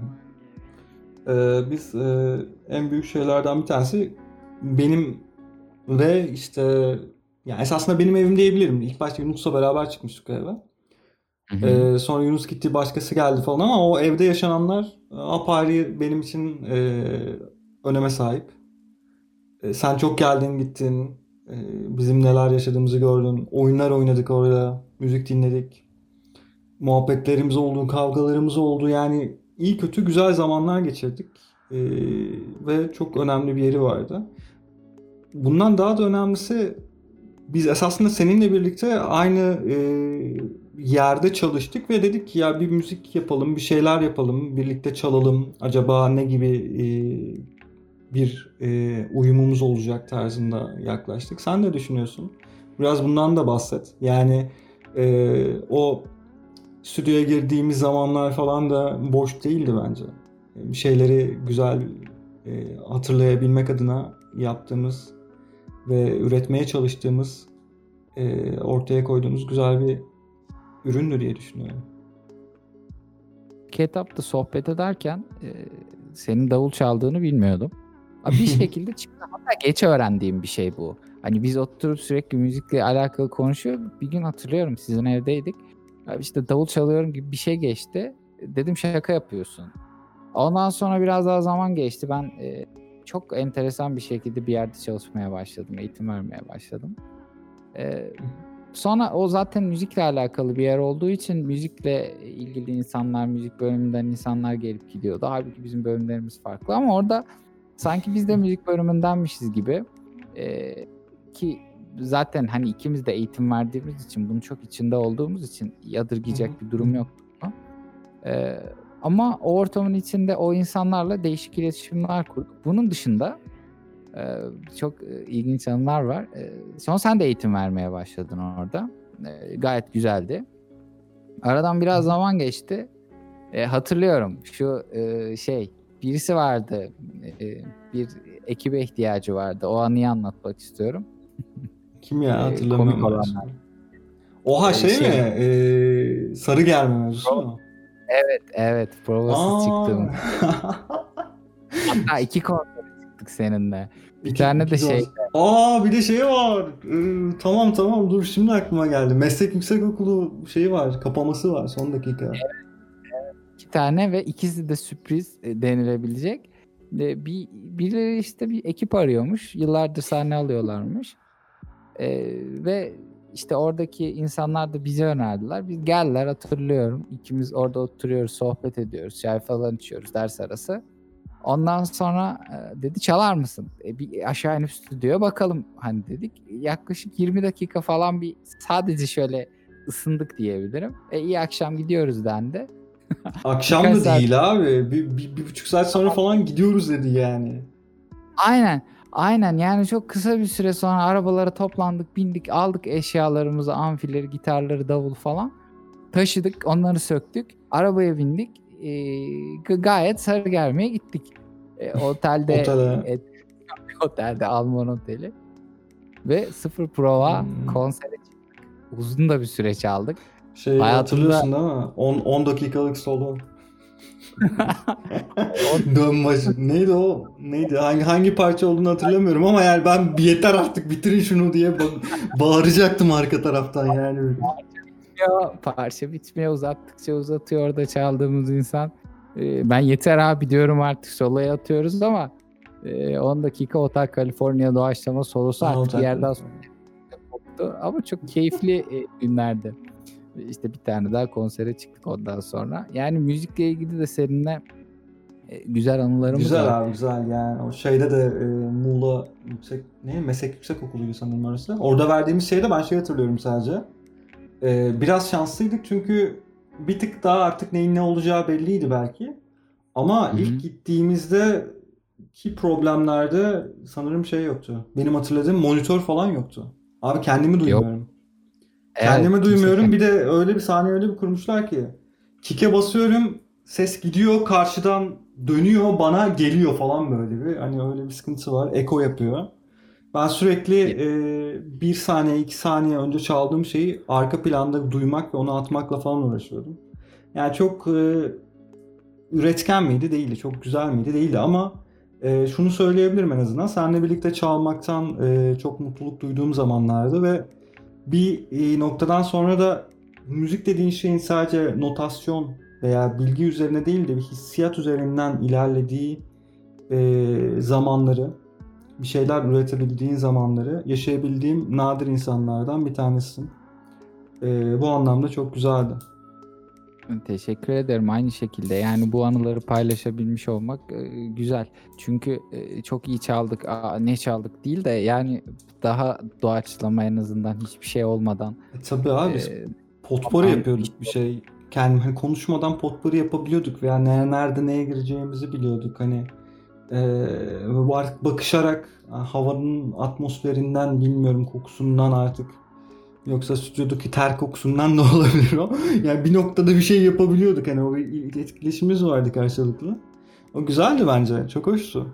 Speaker 1: Ee, biz e, en büyük şeylerden bir tanesi benim ve işte yani esasında benim evim diyebilirim. İlk başta Yunus'la beraber çıkmıştık eve. Ee, sonra Yunus gitti, başkası geldi falan ama o evde yaşananlar apayrı benim için e, öneme sahip. E, sen çok geldin, gittin. E, bizim neler yaşadığımızı gördün. Oyunlar oynadık orada, müzik dinledik. Muhabbetlerimiz oldu, kavgalarımız oldu. Yani iyi kötü güzel zamanlar geçirdik. E, ve çok önemli bir yeri vardı. Bundan daha da önemlisi biz esasında seninle birlikte aynı yerde çalıştık ve dedik ki ya bir müzik yapalım, bir şeyler yapalım, birlikte çalalım. Acaba ne gibi bir e, uyumumuz olacak tarzında yaklaştık. Sen ne düşünüyorsun? Biraz bundan da bahset. Yani e, o stüdyoya girdiğimiz zamanlar falan da boş değildi bence. Bir şeyleri güzel e, hatırlayabilmek adına yaptığımız ve üretmeye çalıştığımız e, ortaya koyduğumuz güzel bir üründü diye düşünüyorum.
Speaker 2: Ketap'ta sohbet ederken e, senin davul çaldığını bilmiyordum. Abi Bir şekilde çıktı. Hatta geç öğrendiğim bir şey bu. Hani biz oturup sürekli müzikle alakalı konuşuyor. Bir gün hatırlıyorum sizin evdeydik. Abi işte davul çalıyorum gibi bir şey geçti. Dedim şaka yapıyorsun. Ondan sonra biraz daha zaman geçti. Ben e, çok enteresan bir şekilde bir yerde çalışmaya başladım. Eğitim vermeye başladım. E, sonra o zaten müzikle alakalı bir yer olduğu için müzikle ilgili insanlar, müzik bölümünden insanlar gelip gidiyordu. Halbuki bizim bölümlerimiz farklı ama orada sanki biz de müzik bölümündenmişiz gibi. E, ki zaten hani ikimiz de eğitim verdiğimiz için bunu çok içinde olduğumuz için yadırgayacak bir durum yoktu. E, ama o ortamın içinde o insanlarla değişik iletişimler kurduk. Bunun dışında e, çok e, ilginç anılar var. E, sonra sen de eğitim vermeye başladın orada. E, gayet güzeldi. Aradan biraz zaman geçti. E, hatırlıyorum şu e, şey birisi vardı. E, bir ekibe ihtiyacı vardı. O anıyı anlatmak istiyorum.
Speaker 1: Kim ya
Speaker 2: Ee,
Speaker 1: hatırlamıyorum.
Speaker 2: komik olanlar.
Speaker 1: Oha
Speaker 2: Ee,
Speaker 1: şey,
Speaker 2: şey-
Speaker 1: mi? Ee, sarı germe mevzusu mu?
Speaker 2: Evet, evet. Provasız çıktım. Hatta iki konsere çıktık seninle. Bir
Speaker 1: İki-
Speaker 2: tane de
Speaker 1: iki
Speaker 2: şey-
Speaker 1: doz. Aa bir de şey var. Ee, tamam tamam dur şimdi aklıma geldi. Meslek Yüksekokulu şeyi var. Kapaması var son dakika.
Speaker 2: İki tane ve ikisi de sürpriz e, denilebilecek. E, bir birileri işte bir ekip arıyormuş. Yıllardır sahne alıyorlarmış. E, ve işte oradaki insanlar da bize önerdiler. Biz geldiler hatırlıyorum. İkimiz orada oturuyoruz, sohbet ediyoruz. Çay falan içiyoruz ders arası. Ondan sonra e, dedi çalar mısın? E, bir aşağı inip stüdyoya bakalım hani dedik. Yaklaşık 20 dakika falan bir sadece şöyle ısındık diyebilirim. E, iyi akşam gidiyoruz dendi.
Speaker 1: Akşam da
Speaker 2: saat-
Speaker 1: değil abi. Bir, bir, bir buçuk saat sonra falan gidiyoruz dedi yani.
Speaker 2: Aynen. Aynen yani çok kısa bir süre sonra arabalara toplandık, bindik, aldık eşyalarımızı, amfileri, gitarları, davul falan. Taşıdık, onları söktük. Arabaya bindik. G- gayet Sarıgerme'ye gittik. Ee, otelde
Speaker 1: Otele.
Speaker 2: e, otelde Alman oteli. Ve sıfır prova
Speaker 1: Hmm.
Speaker 2: konsere çıktık. Uzun da bir süreç aldık.
Speaker 1: Şey
Speaker 2: Hayatımda-
Speaker 1: hatırlıyorsun değil mi? 10 10 dakikalık solo. Dönmez. Neydi o? Neydi? Hangi hangi parça olduğunu hatırlamıyorum ama yani ben yeter artık bitirin şunu diye ba- bağıracaktım arka taraftan yani.
Speaker 2: Ya parça bitmiyor uzattıkça uzatıyor orada çaldığımız insan. Ee, ben yeter abi diyorum artık soloya atıyoruz ama e, 10 dakika Hotel California doğaçlama solosu artık bir yerden sonra koptu. Ama çok keyifli e, günlerdi. İşte bir tane daha konsere çıktık ondan sonra. Yani müzikle ilgili de seninle e, güzel anılarımız
Speaker 1: Güzel
Speaker 2: var.
Speaker 1: abi güzel yani. O şeyde de e, Muğla yüksek ne meslek yüksek okuluydu sanırım orası. Orada verdiğimiz şeyde ben şey hatırlıyorum sadece. E, biraz şanslıydık çünkü bir tık daha artık neyin ne olacağı belliydi belki. Ama
Speaker 2: Hı hı.
Speaker 1: ilk gittiğimizde ki problemlerde sanırım şey yoktu. Benim hatırladığım monitör falan yoktu. Abi kendimi duymuyorum. Kendimi
Speaker 2: Evet,
Speaker 1: duymuyorum.
Speaker 2: kimse-
Speaker 1: Bir de öyle bir sahne öyle bir kurmuşlar ki. Kike basıyorum, ses gidiyor, karşıdan dönüyor, bana geliyor falan böyle bir. Hani öyle bir sıkıntı var. Eko yapıyor. Ben sürekli e, bir saniye, iki saniye önce çaldığım şeyi arka planda duymak ve onu atmakla falan uğraşıyordum. Yani çok e, üretken miydi? Değildi. Çok güzel miydi? Değildi ama e, şunu söyleyebilirim en azından. Seninle birlikte çalmaktan e, çok mutluluk duyduğum zamanlardı ve bir e, noktadan sonra da müzik dediğin şeyin sadece notasyon veya bilgi üzerine değil de bir hissiyat üzerinden ilerlediği e, zamanları, bir şeyler üretebildiğin zamanları yaşayabildiğim nadir insanlardan bir tanesisin. E, bu anlamda çok güzeldi.
Speaker 2: Teşekkür ederim aynı şekilde. Yani bu anıları paylaşabilmiş olmak e, güzel. Çünkü e, çok iyi çaldık. Aa, ne çaldık değil de yani daha doğaçlama en azından hiçbir şey olmadan.
Speaker 1: E, tabii abi biz
Speaker 2: e,
Speaker 1: potpourri
Speaker 2: ama-
Speaker 1: yapıyorduk bir şey. Kendi hani konuşmadan potpourri yapabiliyorduk veya ne, nerede neye gireceğimizi biliyorduk. Hani e, bakışarak havanın atmosferinden bilmiyorum kokusundan artık yoksa stüdyodaki ter kokusundan da olabilir o. Yani bir noktada bir şey yapabiliyorduk. Hani o bir etkileşimimiz vardı karşılıklı. O güzeldi bence. Çok hoştu.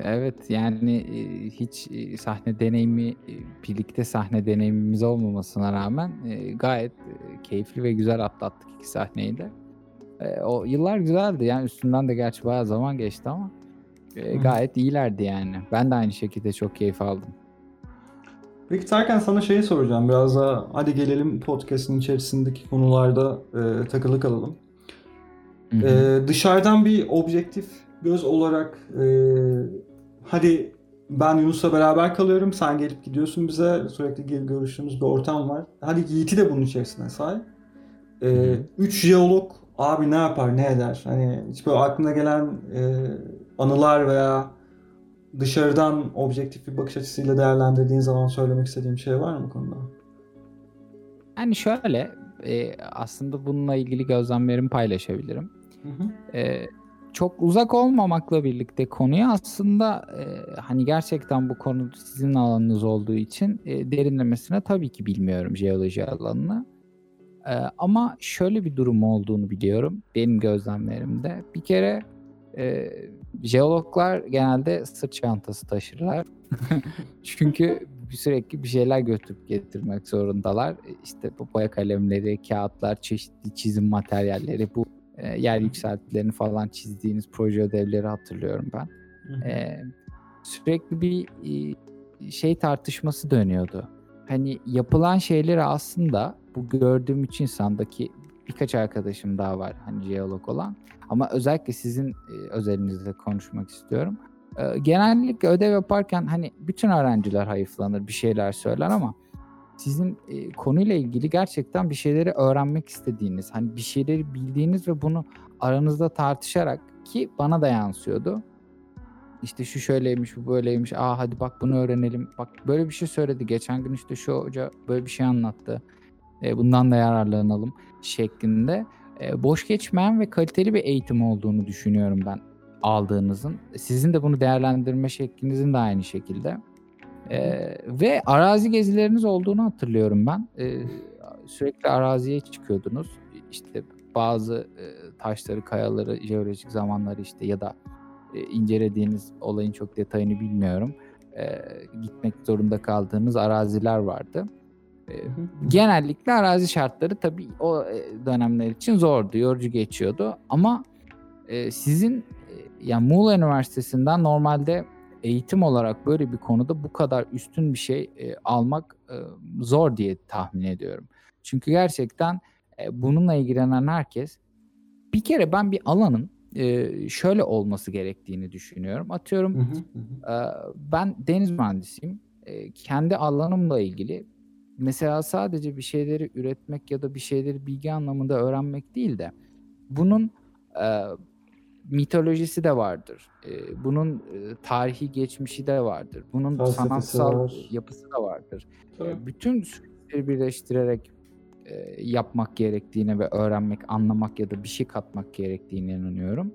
Speaker 2: Evet yani e, hiç e, sahne deneyimi e, birlikte sahne deneyimimiz olmamasına rağmen gayet keyifli ve güzel atlattık iki sahneyi de. O yıllar güzeldi yani üstünden de gerçi bayağı zaman geçti ama gayet iyilerdi yani. Ben de aynı şekilde çok keyif aldım.
Speaker 1: Peki Tarkan sana şeyi soracağım. Biraz daha hadi gelelim podcast'in içerisindeki konularda e, takılı kalalım.
Speaker 2: Hı hı.
Speaker 1: Ee, dışarıdan bir objektif göz olarak e, hadi ben Yunus'la beraber kalıyorum. Sen gelip gidiyorsun bize. Sürekli gel- görüştüğümüz bir ortam var. Hadi Yiğit'i de bunun içerisine say. Ee,
Speaker 2: Hı.
Speaker 1: üç jeolog abi ne yapar ne eder? Hani hiç böyle aklına gelen e, anılar veya dışarıdan objektif bir bakış açısıyla değerlendirdiğin zaman söylemek istediğim şey var mı konuda?
Speaker 2: Yani şöyle e, aslında bununla ilgili gözlemlerimi paylaşabilirim.
Speaker 1: Hı hı.
Speaker 2: Ee, çok uzak olmamakla birlikte konuya aslında e, hani gerçekten bu konu sizin alanınız olduğu için e, derinlemesine tabii ki bilmiyorum jeoloji alanını. Ee, ama şöyle bir durum olduğunu biliyorum benim gözlemlerimde. Bir kere e, jeologlar genelde sırt çantası taşırlar. Çünkü sürekli bir şeyler götürüp getirmek zorundalar. İşte bu boya kalemleri, kağıtlar, çeşitli çizim materyalleri, bu e, yer yükseltilerini falan çizdiğiniz proje ödevleri hatırlıyorum ben. E, sürekli bir e, şey tartışması dönüyordu. Hani yapılan şeyleri aslında bu gördüğüm üç insandaki birkaç arkadaşım daha var hani jeolog olan ama özellikle sizin e, özelinizde konuşmak istiyorum. E, genellikle ödev yaparken hani bütün öğrenciler hayıflanır bir şeyler söyler ama sizin e, konuyla ilgili gerçekten bir şeyleri öğrenmek istediğiniz, hani bir şeyleri bildiğiniz ve bunu aranızda tartışarak ki bana da yansıyordu. İşte şu şöyleymiş, bu böyleymiş. Aa hadi bak bunu öğrenelim. Bak böyle bir şey söyledi. Geçen gün işte şu hoca böyle bir şey anlattı. E, bundan da yararlanalım şeklinde. E, boş geçmeyen ve kaliteli bir eğitim olduğunu düşünüyorum ben aldığınızın. Sizin de bunu değerlendirme şeklinizin de aynı şekilde. Ee, ve arazi gezileriniz olduğunu hatırlıyorum ben. Ee, sürekli araziye çıkıyordunuz. İşte bazı e, taşları, kayaları, jeolojik zamanları işte ya da e, incelediğiniz olayın çok detayını bilmiyorum. E, gitmek zorunda kaldığınız araziler vardı. E, genellikle arazi şartları tabii o e, dönemler için zordu, yorucu geçiyordu. Ama e, sizin e, yani Muğla Üniversitesi'nden normalde eğitim olarak böyle bir konuda bu kadar üstün bir şey e, almak e, zor diye tahmin ediyorum. Çünkü gerçekten e, bununla ilgilenen herkes bir kere ben bir alanın e, şöyle olması gerektiğini düşünüyorum. Atıyorum
Speaker 1: hı, hı hı.
Speaker 2: e, ben deniz mühendisiyim. E, kendi alanımla ilgili mesela sadece bir şeyleri üretmek ya da bir şeyleri bilgi anlamında öğrenmek değil de bunun e, mitolojisi de vardır. E, bunun e, tarihi geçmişi de vardır. Bunun
Speaker 1: Felsefesi
Speaker 2: sanatsal
Speaker 1: var.
Speaker 2: yapısı da vardır. E, bütün süreçleri birleştirerek e, yapmak gerektiğine ve öğrenmek, anlamak ya da bir şey katmak gerektiğine inanıyorum.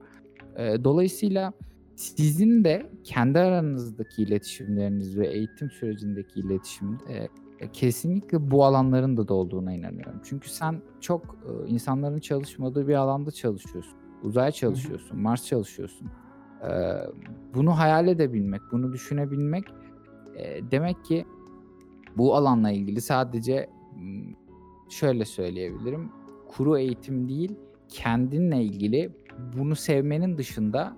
Speaker 2: E, dolayısıyla sizin de kendi aranızdaki iletişimleriniz ve eğitim sürecindeki iletişimde e, kesinlikle bu alanların da olduğuna inanıyorum. Çünkü sen çok e, insanların çalışmadığı bir alanda çalışıyorsun. Uzay çalışıyorsun, Mars çalışıyorsun. E, bunu hayal edebilmek, bunu düşünebilmek e, demek ki bu alanla ilgili sadece şöyle söyleyebilirim. Kuru eğitim değil, kendinle ilgili bunu sevmenin dışında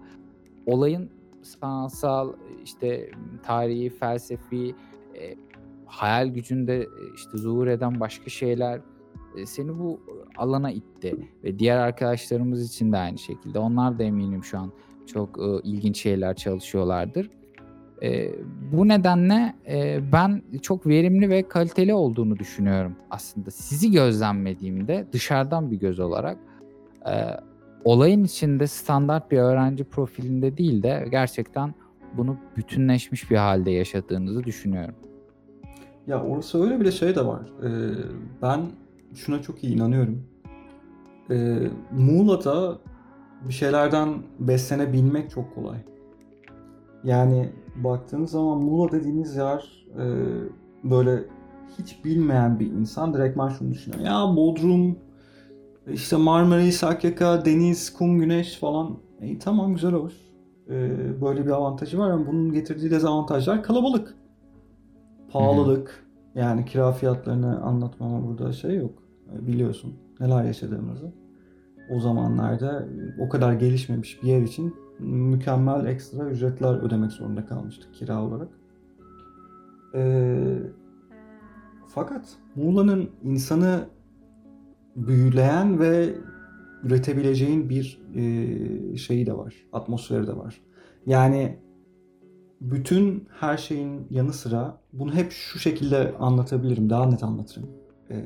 Speaker 2: olayın sanatsal, işte tarihi, felsefi, e, hayal gücünde e, işte zuhur eden başka şeyler e, seni bu alana itti ve diğer arkadaşlarımız için de aynı şekilde. Onlar da eminim şu an çok e, ilginç şeyler çalışıyorlardır. E, bu nedenle e, ben çok verimli ve kaliteli olduğunu düşünüyorum aslında. Sizi gözlemlediğimde dışarıdan bir göz olarak e, olayın içinde standart bir öğrenci profilinde değil de gerçekten bunu bütünleşmiş bir halde yaşadığınızı düşünüyorum.
Speaker 1: Ya orası öyle bile şey de var. Ee, ben şuna çok iyi inanıyorum. Ee, Muğla'da bir şeylerden beslenebilmek çok kolay. Yani baktığınız zaman Muğla dediğiniz yer e, böyle hiç bilmeyen bir insan direktman şunu düşünüyor. Ya Bodrum, işte Marmaris, Akyaka, deniz, kum, güneş falan. E, tamam güzel hoş. Ee, böyle bir avantajı var ama bunun getirdiği dezavantajlar kalabalık. Pahalılık. Yani kira fiyatlarını anlatmama burada şey yok. Biliyorsun neler yaşadığımızı. O zamanlarda o kadar gelişmemiş bir yer için mükemmel ekstra ücretler ödemek zorunda kalmıştık kira olarak. Ee, fakat Muğla'nın insanı büyüleyen ve üretebileceğin bir e, şeyi de var. Atmosferi de var. Yani bütün her şeyin yanı sıra bunu hep şu şekilde anlatabilirim. Daha net anlatırım. Ee,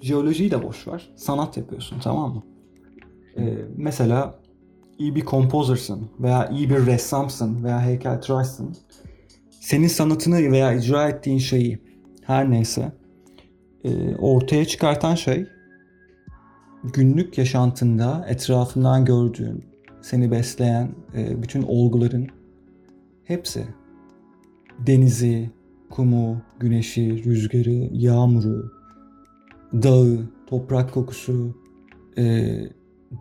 Speaker 1: jeolojiyi de boş ver. Sanat yapıyorsun tamam mı? Ee, mesela iyi bir composer'sın veya iyi bir ressamsın veya heykeltıraşsın. Senin sanatını veya icra ettiğin şeyi her neyse e, ortaya çıkartan şey günlük yaşantında etrafından gördüğün, seni besleyen e, bütün olguların hepsi denizi, kumu, güneşi, rüzgarı, yağmuru, dağı, toprak kokusu, e,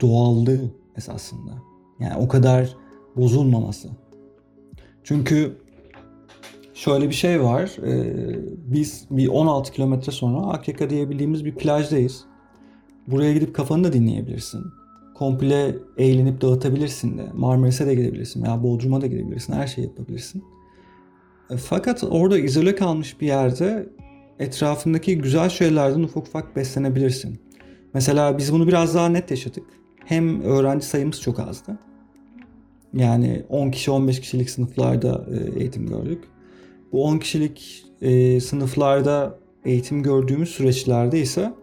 Speaker 1: doğallığı esasında. Yani o kadar bozulmaması. Çünkü şöyle bir şey var. e, biz bir 16 kilometre sonra Akyaka diyebildiğimiz bir plajdayız. Buraya gidip kafanı da dinleyebilirsin. Komple eğlenip dağıtabilirsin de. Marmaris'e de gidebilirsin veya Bodrum'a da gidebilirsin. Her şeyi yapabilirsin. E, Fakat orada izole kalmış bir yerde etrafındaki güzel şeylerden ufak ufak beslenebilirsin. Mesela biz bunu biraz daha net yaşadık. Hem öğrenci sayımız çok azdı. Yani 10 kişi 15 kişilik sınıflarda e, eğitim gördük. Bu 10 kişilik e, sınıflarda eğitim gördüğümüz süreçlerde ise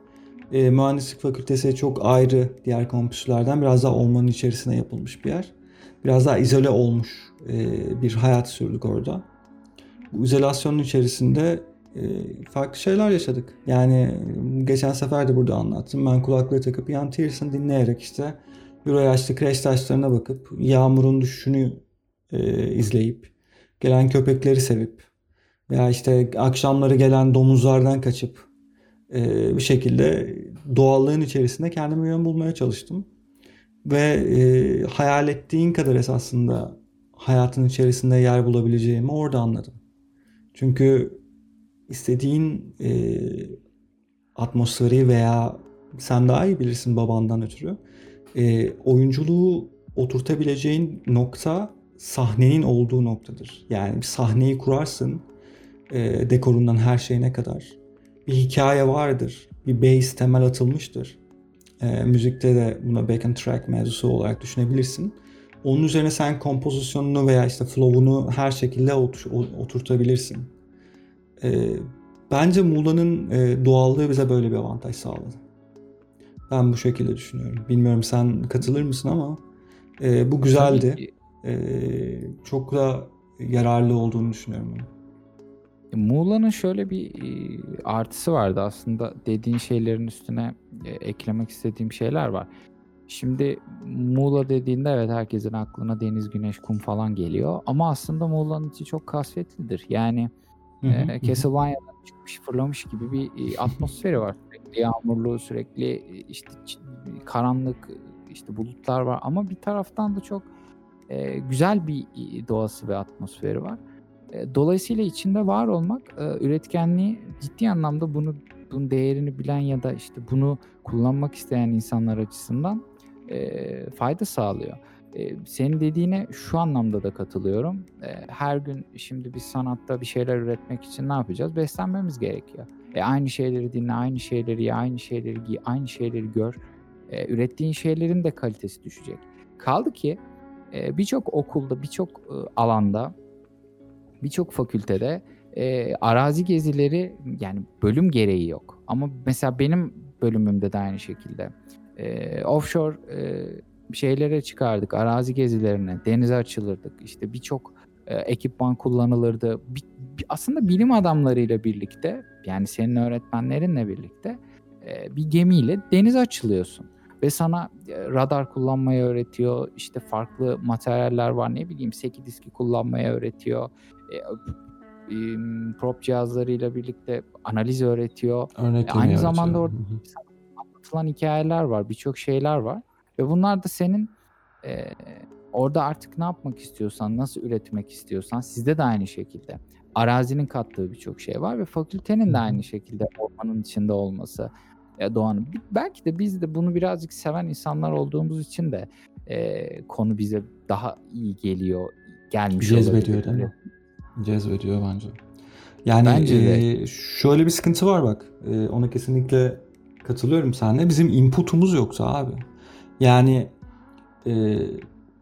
Speaker 1: e, mühendislik fakültesi çok ayrı diğer kampüslerden biraz daha ormanın içerisine yapılmış bir yer. Biraz daha izole olmuş e, bir hayat sürdük orada. Bu izolasyonun içerisinde e, farklı şeyler yaşadık. Yani geçen sefer de burada anlattım. Ben kulaklığı takıp Ian Tiersen dinleyerek işte Euroyaşlı kreş taşlarına bakıp yağmurun düşüşünü e, izleyip gelen köpekleri sevip veya işte akşamları gelen domuzlardan kaçıp e, bir şekilde doğallığın içerisinde kendime yön bulmaya çalıştım. Ve e, hayal ettiğin kadar esasında hayatın içerisinde yer bulabileceğimi orada anladım. Çünkü istediğin e, atmosferi veya sen daha iyi bilirsin babandan ötürü e, oyunculuğu oturtabileceğin nokta sahnenin olduğu noktadır. Yani bir sahneyi kurarsın e, dekorundan her şeyine kadar. Bir hikaye vardır. Bir base temel atılmıştır. E, müzikte de buna back track mevzusu olarak düşünebilirsin. Onun üzerine sen kompozisyonunu veya işte flow'unu her şekilde oturtabilirsin. E, bence Muğla'nın e, doğallığı bize böyle bir avantaj sağladı. Ben bu şekilde düşünüyorum. Bilmiyorum sen katılır mısın ama e, bu güzeldi. E, çok da yararlı olduğunu düşünüyorum.
Speaker 2: E, Muğla'nın şöyle bir e, artısı vardı aslında dediğin şeylerin üstüne e, eklemek istediğim şeyler var. Şimdi Muğla dediğinde evet herkesin aklına deniz, güneş, kum falan geliyor. Ama aslında Muğla'nın içi çok kasvetlidir. Yani e, Castlevania'dan çıkmış fırlamış gibi bir e, atmosferi var. Sürekli yağmurlu, sürekli işte karanlık, işte bulutlar var. Ama bir taraftan da çok e, güzel bir doğası ve atmosferi var. E, dolayısıyla içinde var olmak e, üretkenliği ciddi anlamda bunu bunun değerini bilen ya da işte bunu kullanmak isteyen insanlar açısından e, fayda sağlıyor. Senin dediğine şu anlamda da katılıyorum. Her gün şimdi biz sanatta bir şeyler üretmek için ne yapacağız? Beslenmemiz gerekiyor. E, aynı şeyleri dinle, aynı şeyleri ye, aynı şeyleri giy, aynı şeyleri gör. E, ürettiğin şeylerin de kalitesi düşecek. Kaldı ki e, birçok okulda, birçok e, alanda, birçok fakültede e, arazi gezileri yani bölüm gereği yok. Ama mesela benim bölümümde de aynı şekilde e, offshore e, şeylere çıkardık, arazi gezilerine, denize açılırdık. İşte birçok e, ekipman kullanılırdı. Bir, aslında bilim adamlarıyla birlikte, yani senin öğretmenlerinle birlikte e, bir gemiyle denize açılıyorsun. Ve sana e, radar kullanmayı öğretiyor, işte farklı materyaller var, ne bileyim seki diski kullanmayı öğretiyor. E, e, prop cihazlarıyla birlikte analiz öğretiyor.
Speaker 1: Örnek
Speaker 2: Aynı zamanda orada anlatılan hikayeler var, birçok şeyler var. Ve bunlar da senin e, orada artık ne yapmak istiyorsan, nasıl üretmek istiyorsan sizde de aynı şekilde. Arazinin kattığı birçok şey var ve fakültenin de aynı şekilde ormanın içinde olması, e, doğanın. Belki de biz de bunu birazcık seven insanlar olduğumuz için de e, konu bize daha iyi geliyor, gelmiş
Speaker 1: Cezbediyor olabilir. değil mi? Cezbediyor bence. Yani bence e, şöyle bir sıkıntı var bak. E, ona kesinlikle katılıyorum seninle. Bizim inputumuz yoksa abi. Yani e,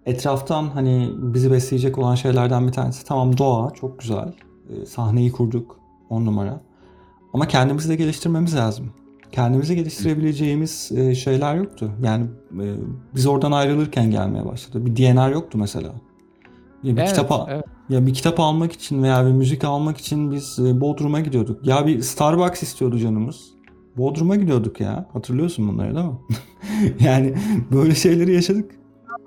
Speaker 1: etraftan hani bizi besleyecek olan şeylerden bir tanesi tamam doğa çok güzel. E, sahneyi kurduk on numara. Ama kendimizi de geliştirmemiz lazım. Kendimizi geliştirebileceğimiz e, şeyler yoktu. Yani e, biz oradan ayrılırken gelmeye başladı. Bir DNR yoktu mesela. Bir evet, kitap evet. Ya bir kitap almak için veya bir müzik almak için biz e, Bodrum'a gidiyorduk. Ya bir Starbucks istiyordu canımız. Bodrum'a gidiyorduk ya. Hatırlıyorsun bunları değil mi? yani böyle şeyleri yaşadık.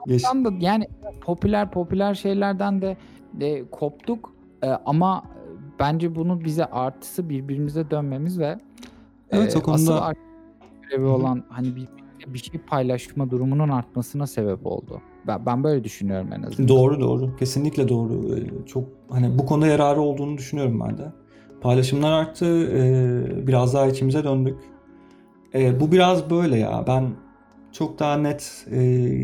Speaker 2: Yaş- yani popüler popüler şeylerden de, de koptuk ee, ama bence bunun bize artısı birbirimize dönmemiz ve
Speaker 1: evet, e, o konuda... asıl
Speaker 2: görevi olan hani bir, bir şey paylaşma durumunun artmasına sebep oldu. Ben, böyle düşünüyorum en azından.
Speaker 1: Doğru doğru. Kesinlikle doğru. Ee, çok hani bu konuda yararı olduğunu düşünüyorum ben de. Paylaşımlar arttı. Ee, biraz daha içimize döndük. Ee, bu biraz böyle ya. Ben çok daha net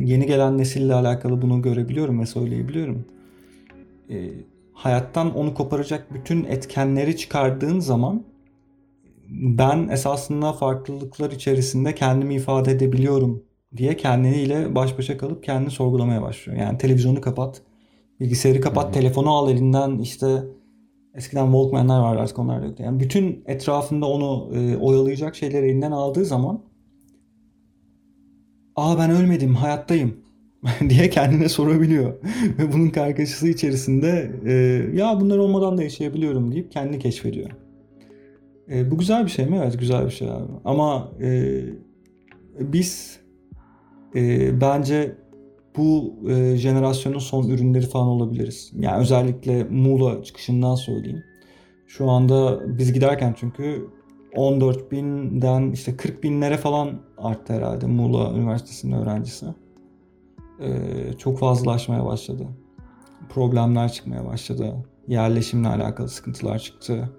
Speaker 1: yeni gelen nesille alakalı bunu görebiliyorum ve söyleyebiliyorum. Hayattan onu koparacak bütün etkenleri çıkardığın zaman ben esasında farklılıklar içerisinde kendimi ifade edebiliyorum diye kendiyle baş başa kalıp kendini sorgulamaya başlıyor. Yani televizyonu kapat, bilgisayarı kapat, Hı-hı. telefonu al elinden işte eskiden Walkman'lar vardı artık onlar yok. Yani bütün etrafında onu e, oyalayacak şeyleri elinden aldığı zaman aa ben ölmedim hayattayım diye kendine sorabiliyor. Ve bunun kargaşası içerisinde e, ya bunlar olmadan da yaşayabiliyorum deyip kendini keşfediyor. E, bu güzel bir şey mi? Evet güzel bir şey abi. Ama e, biz e, bence bu e, jenerasyonun son ürünleri falan olabiliriz. Yani özellikle Muğla çıkışından söyleyeyim. Şu anda biz giderken çünkü 14 binden işte 40 binlere falan arttı herhalde Muğla Üniversitesi'nin öğrencisi. Ee, çok fazlalaşmaya başladı. problemler çıkmaya başladı. Yerleşimle alakalı sıkıntılar çıktı.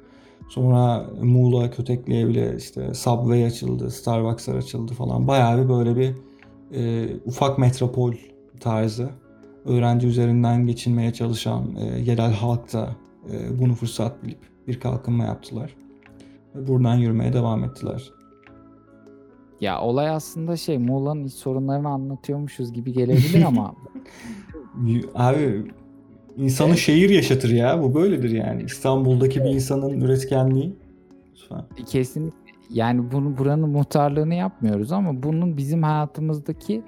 Speaker 1: Sonra Muğla, Kötekli'ye bile işte Subway açıldı, Starbucks'lar açıldı falan. Bayağı bir böyle bir e, ufak metropol tarzı öğrenci üzerinden geçinmeye çalışan e, yerel halk da e, bunu fırsat bilip bir kalkınma yaptılar. Ve buradan yürümeye devam ettiler.
Speaker 2: Ya olay aslında şey Muğla'nın iç sorunlarını anlatıyormuşuz gibi gelebilir ama
Speaker 1: Abi insanı
Speaker 2: Evet.
Speaker 1: şehir yaşatır ya. Bu böyledir yani. İstanbul'daki bir insanın üretkenliği. Lütfen.
Speaker 2: kesinlikle yani bunu buranın muhtarlığını yapmıyoruz ama bunun bizim hayatımızdaki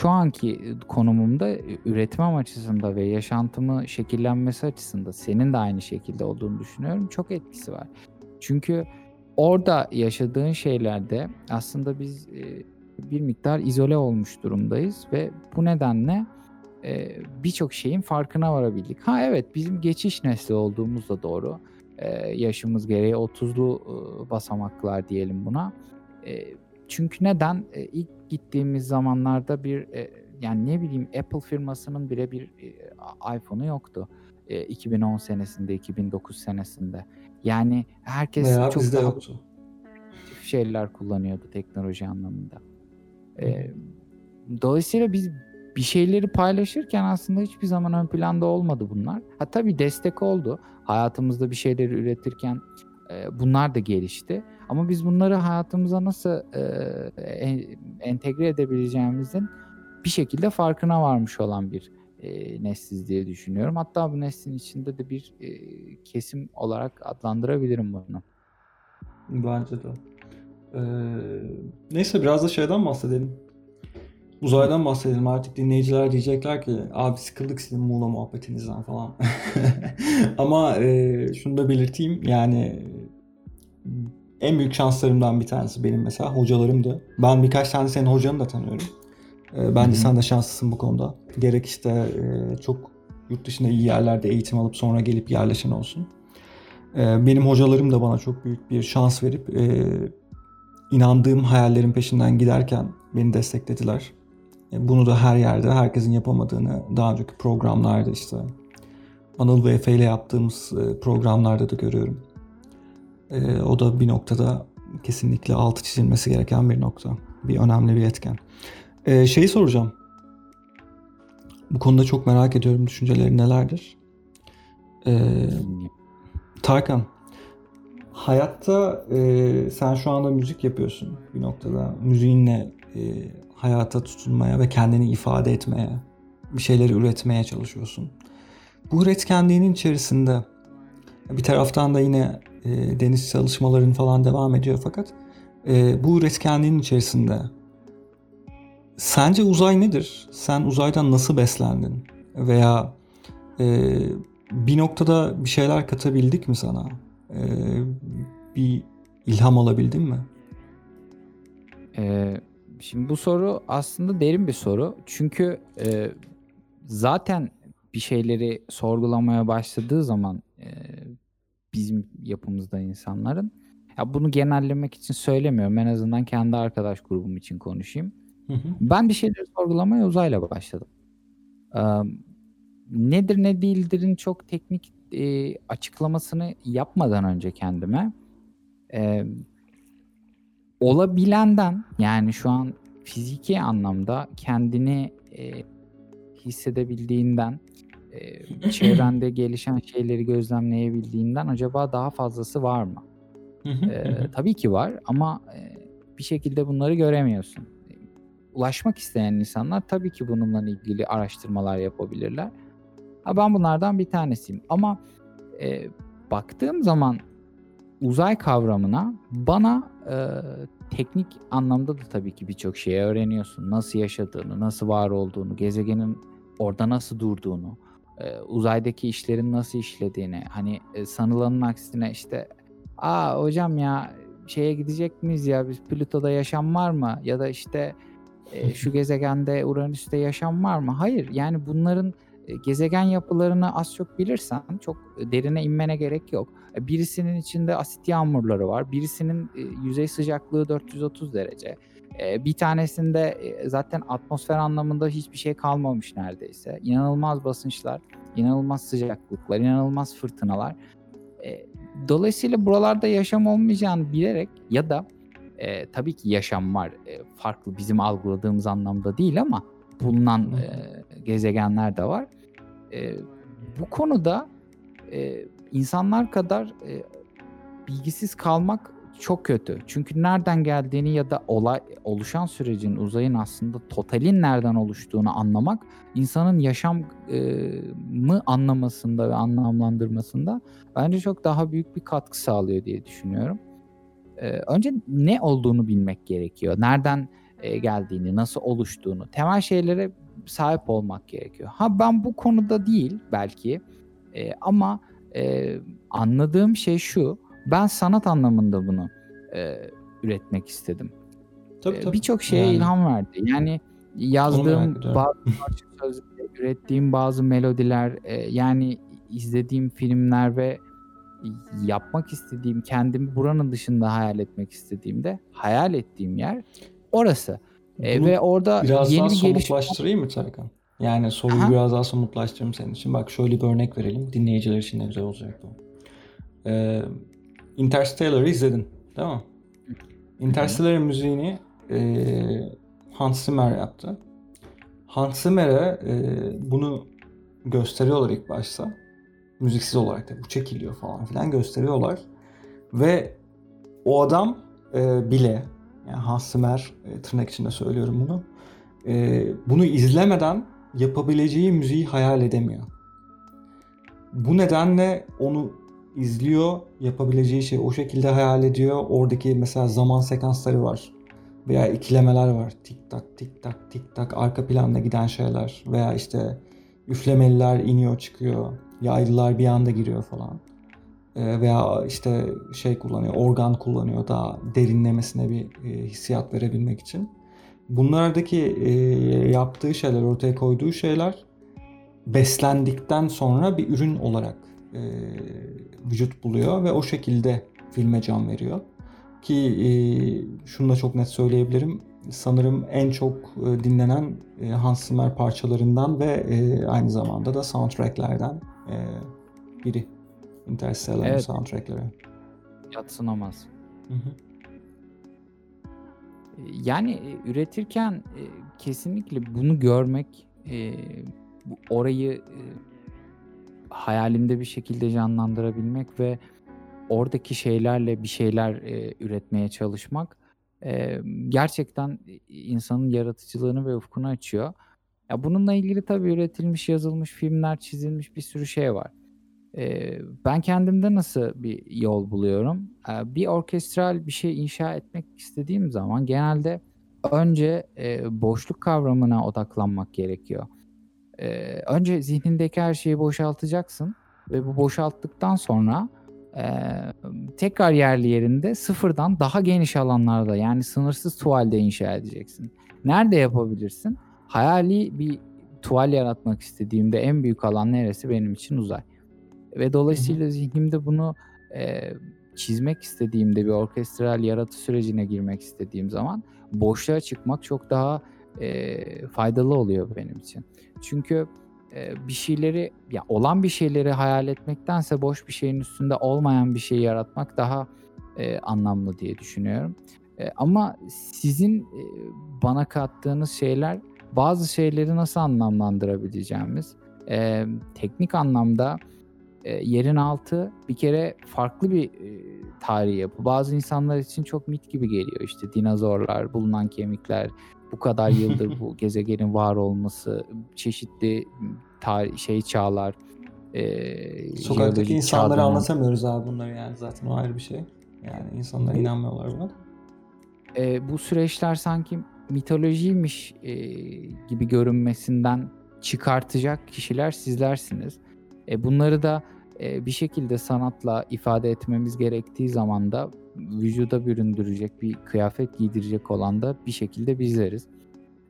Speaker 2: şu anki konumumda üretmem açısında ve yaşantımı şekillenmesi açısında senin de aynı şekilde olduğunu düşünüyorum. Çok etkisi var. Çünkü orada yaşadığın şeylerde aslında biz e, bir miktar izole olmuş durumdayız ve bu nedenle e, birçok şeyin farkına varabildik. Ha evet bizim geçiş nesli olduğumuz da doğru. E, yaşımız gereği 30'lu e, basamaklar diyelim buna. E, çünkü neden? E, ilk gittiğimiz zamanlarda bir e, yani ne bileyim Apple firmasının bile bir e, iPhone'u yoktu. E, 2010 senesinde, 2009 senesinde. Yani herkes
Speaker 1: Veya
Speaker 2: çok
Speaker 1: bizde yoktu.
Speaker 2: şeyler kullanıyordu teknoloji anlamında. E, dolayısıyla biz bir şeyleri paylaşırken aslında hiçbir zaman ön planda olmadı bunlar. Ha tabii destek oldu. Hayatımızda bir şeyleri üretirken e, bunlar da gelişti. Ama biz bunları hayatımıza nasıl e, en- entegre edebileceğimizin bir şekilde farkına varmış olan bir e, nesliz diye düşünüyorum. Hatta bu neslin içinde de bir e, kesim olarak adlandırabilirim bunu.
Speaker 1: Bence de. Ee, neyse biraz da şeyden bahsedelim. Uzaydan bahsedelim. Artık dinleyiciler diyecekler ki abi sıkıldık sizin Muğla muhabbetinizden falan. Ama e, şunu da belirteyim. Yani en büyük şanslarımdan bir tanesi benim mesela hocalarımdı. Ben birkaç tane senin hocanı da tanıyorum. E, bence
Speaker 2: Hı hı.
Speaker 1: sen de şanslısın bu konuda. Gerek işte e, çok yurt dışında iyi yerlerde eğitim alıp sonra gelip yerleşen olsun. E, benim hocalarım da bana çok büyük bir şans verip e, inandığım hayallerin peşinden giderken beni desteklediler. E, Bunu da her yerde herkesin yapamadığını daha önceki programlarda işte Anıl ve Efe ile yaptığımız e, programlarda da görüyorum. E, o da bir noktada kesinlikle altı çizilmesi gereken bir nokta. Bir önemli bir etken. E, şeyi soracağım. Bu konuda çok merak ediyorum düşünceleri nelerdir? E, Tarkan, hayatta e, sen şu anda müzik yapıyorsun bir noktada. Müziğinle e, hayata tutunmaya ve kendini ifade etmeye, bir şeyleri üretmeye çalışıyorsun. Bu üretkenliğinin içerisinde bir taraftan da yine e, deniz çalışmaların falan devam ediyor fakat e, bu üretkenliğin içerisinde sence uzay nedir? Sen uzaydan nasıl beslendin? Veya e, bir noktada bir şeyler katabildik mi sana? E, bir ilham alabildin mi?
Speaker 2: Ee, şimdi bu soru aslında derin bir soru. Çünkü e, zaten bir şeyleri sorgulamaya başladığı zaman e, bizim yapımızda insanların ya bunu genellemek için söylemiyorum. En azından kendi arkadaş grubum için konuşayım.
Speaker 1: Hı hı.
Speaker 2: Ben bir şeyleri sorgulamaya uzayla başladım. Ee, nedir ne değildirin çok teknik e, açıklamasını yapmadan önce kendime e, olabilenden yani şu an fiziki anlamda kendini e, hissedebildiğinden e, çevrende gelişen şeyleri gözlemleyebildiğinden acaba daha fazlası var mı?
Speaker 1: Hı.
Speaker 2: tabii ki var ama e, bir şekilde bunları göremiyorsun. E, Ulaşmak isteyen insanlar tabii ki bununla ilgili araştırmalar yapabilirler. Ha, ben bunlardan bir tanesiyim. Ama e, baktığım zaman uzay kavramına bana e, teknik anlamda da tabii ki birçok şey öğreniyorsun. Nasıl yaşadığını, nasıl var olduğunu, gezegenin orada nasıl durduğunu, e, uzaydaki işlerin nasıl işlediğini. Hani e, sanılanın aksine işte aa hocam ya şeye gidecek miyiz ya biz Plüto'da yaşam var mı? Ya da işte e, şu gezegende Uranüs'te yaşam var mı? Hayır yani bunların gezegen yapılarını az çok bilirsen çok derine inmene gerek yok. E, Birisinin içinde asit yağmurları var. Birisinin e, yüzey sıcaklığı 430 derece. Bir tanesinde, zaten atmosfer anlamında hiçbir şey kalmamış neredeyse. İnanılmaz basınçlar, inanılmaz sıcaklıklar, inanılmaz fırtınalar. Dolayısıyla buralarda yaşam olmayacağını bilerek ya da, eee, tabii ki yaşam var, eee, farklı bizim algıladığımız anlamda değil ama bulunan, eee, gezegenler de var. Eee, bu konuda, eee, insanlar kadar, eee, bilgisiz kalmak çok kötü. Çünkü nereden geldiğini ya da olay oluşan sürecin, uzayın aslında totalin nereden oluştuğunu anlamak insanın yaşam eee, mı anlamasında ve anlamlandırmasında bence çok daha büyük bir katkı sağlıyor diye düşünüyorum. Eee, önce ne olduğunu bilmek gerekiyor. Nereden, eee, geldiğini, nasıl oluştuğunu, temel şeylere sahip olmak gerekiyor. Ha, ben bu konuda değil belki, eee, ama, eee, anladığım şey şu: Ben sanat anlamında bunu, eee, üretmek istedim.
Speaker 1: Tabii,
Speaker 2: Eee,
Speaker 1: tabii.
Speaker 2: birçok şeye
Speaker 1: Yani
Speaker 2: ilham verdi. Yani yazdığım bazı parça sözleri, ürettiğim bazı melodiler, eee, yani izlediğim filmler ve yapmak istediğim, kendimi buranın dışında hayal etmek istediğimde hayal ettiğim yer orası.
Speaker 1: Bunu
Speaker 2: ve orada
Speaker 1: biraz
Speaker 2: yeni
Speaker 1: daha
Speaker 2: bir
Speaker 1: somutlaştırayım mı Serkan? Yani soruyu
Speaker 2: Aha.
Speaker 1: biraz daha somutlaştırayım senin için. Bak şöyle bir örnek verelim. Dinleyiciler için de güzel olacak bu. Eee, Interstellar'ı izledin, değil mi? Interstellar'ın müziğini eee, Hans Zimmer yaptı. Hans Zimmer'e eee, bunu gösteriyorlar ilk başta. Müziksiz olarak da bu çekiliyor falan filan gösteriyorlar. Ve o adam eee, bile yani Hans Zimmer eee, tırnak içinde söylüyorum bunu. eee, bunu izlemeden yapabileceği müziği hayal edemiyor. Bu nedenle onu izliyor, yapabileceği şeyi o şekilde hayal ediyor. Oradaki mesela zaman sekansları var veya ikilemeler var. Tik tak tik tak tik tak arka planda giden şeyler veya işte üflemeliler iniyor çıkıyor. Yaylılar bir anda giriyor falan. Ee, veya işte şey kullanıyor, organ kullanıyor daha derinlemesine bir e, hissiyat verebilmek için. Bunlardaki e, yaptığı şeyler, ortaya koyduğu şeyler beslendikten sonra bir ürün olarak e, vücut buluyor ve o şekilde filme can veriyor. Ki şunu da çok net söyleyebilirim. Sanırım en çok dinlenen Hans Zimmer parçalarından ve aynı zamanda da soundtracklerden biri. Interstellar'ın
Speaker 2: Evet.
Speaker 1: soundtrackleri.
Speaker 2: Yadsınamaz.
Speaker 1: Hı hı.
Speaker 2: Eee, yani, eee, üretirken, eee, kesinlikle bunu görmek, eee, bu orayı, eee, hayalimde bir şekilde canlandırabilmek ve oradaki şeylerle bir şeyler, üretmeye çalışmak, eee, gerçekten insanın yaratıcılığını ve ufkunu açıyor. Ya, bununla ilgili tabii üretilmiş, yazılmış filmler, çizilmiş bir sürü şey var. Ben kendimde nasıl bir yol buluyorum? Bir orkestral bir şey inşa etmek istediğim zaman genelde önce, boşluk kavramına odaklanmak gerekiyor. Önce zihnindeki her şeyi boşaltacaksın ve bu boşalttıktan sonra, tekrar yerli yerinde sıfırdan daha geniş alanlarda yani sınırsız tuvalde inşa edeceksin. Nerede yapabilirsin? Hayali bir tuval yaratmak istediğimde en büyük alan neresi? Benim için uzay. Ve dolayısıyla zihnimde bunu, eee, çizmek istediğimde, bir orkestral yaratı sürecine girmek istediğim zaman boşluğa çıkmak çok daha, eee, faydalı oluyor benim için. Çünkü, eee, bir şeyleri, ya, olan bir şeyleri hayal etmektense boş bir şeyin üstünde olmayan bir şey yaratmak daha, eee, anlamlı diye düşünüyorum. Eee, ama sizin, eee, bana kattığınız şeyler bazı şeyleri nasıl anlamlandırabileceğimiz, emm, teknik anlamda, eee, yerin altı bir kere farklı bir, eee, tarihi yapı. Bazı insanlar için çok mit gibi geliyor. İşte dinozorlar, bulunan kemikler, bu kadar yıldır bu gezegenin var olması, çeşitli tari şey çağlar, eee,
Speaker 1: Sokaktaki
Speaker 2: jeolojik
Speaker 1: insanlara
Speaker 2: çağ dönem
Speaker 1: anlatamıyoruz abi bunları yani zaten o ayrı bir şey. Yani insanlar
Speaker 2: Bu
Speaker 1: inanmıyorlar buna.
Speaker 2: Eee, bu süreçler sanki mitolojiymiş, eee, gibi görünmesinden çıkartacak kişiler sizlersiniz. E, bunları da, eee, bir şekilde sanatla ifade etmemiz gerektiği zaman da vücuda büründürecek, bir kıyafet giydirecek olan da bir şekilde bizleriz.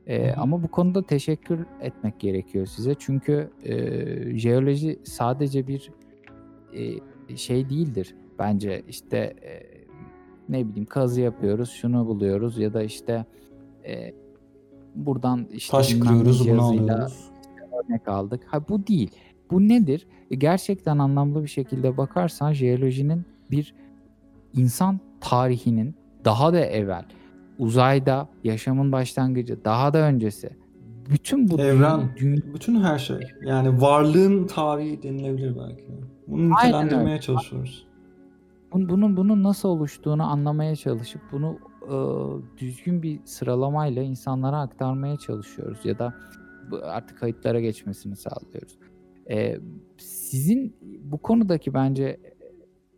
Speaker 1: Hı.
Speaker 2: ama bu konuda teşekkür etmek gerekiyor size. Çünkü, eee, jeoloji sadece bir, eee, şey değildir bence. İşte, eee, ne bileyim kazı yapıyoruz, şunu buluyoruz ya da işte, e, buradan işte
Speaker 1: Taş kırıyoruz, bunu alıyoruz.
Speaker 2: örnek aldık. Ha bu değil. Bu nedir? E, Gerçekten anlamlı bir şekilde bakarsan jeolojinin bir insan tarihinin daha da evvel uzayda yaşamın başlangıcı daha da öncesi bütün bu
Speaker 1: Evren,
Speaker 2: dünya,
Speaker 1: bütün her şey. Yani varlığın tarihi denilebilir belki. Bunu nitelendirmeye
Speaker 2: öyle.
Speaker 1: çalışıyoruz.
Speaker 2: Bun- bunun bunun nasıl oluştuğunu anlamaya çalışıp bunu e, düzgün bir sıralamayla insanlara aktarmaya çalışıyoruz ya da artık kayıtlara geçmesini sağlıyoruz. E, sizin bu konudaki bence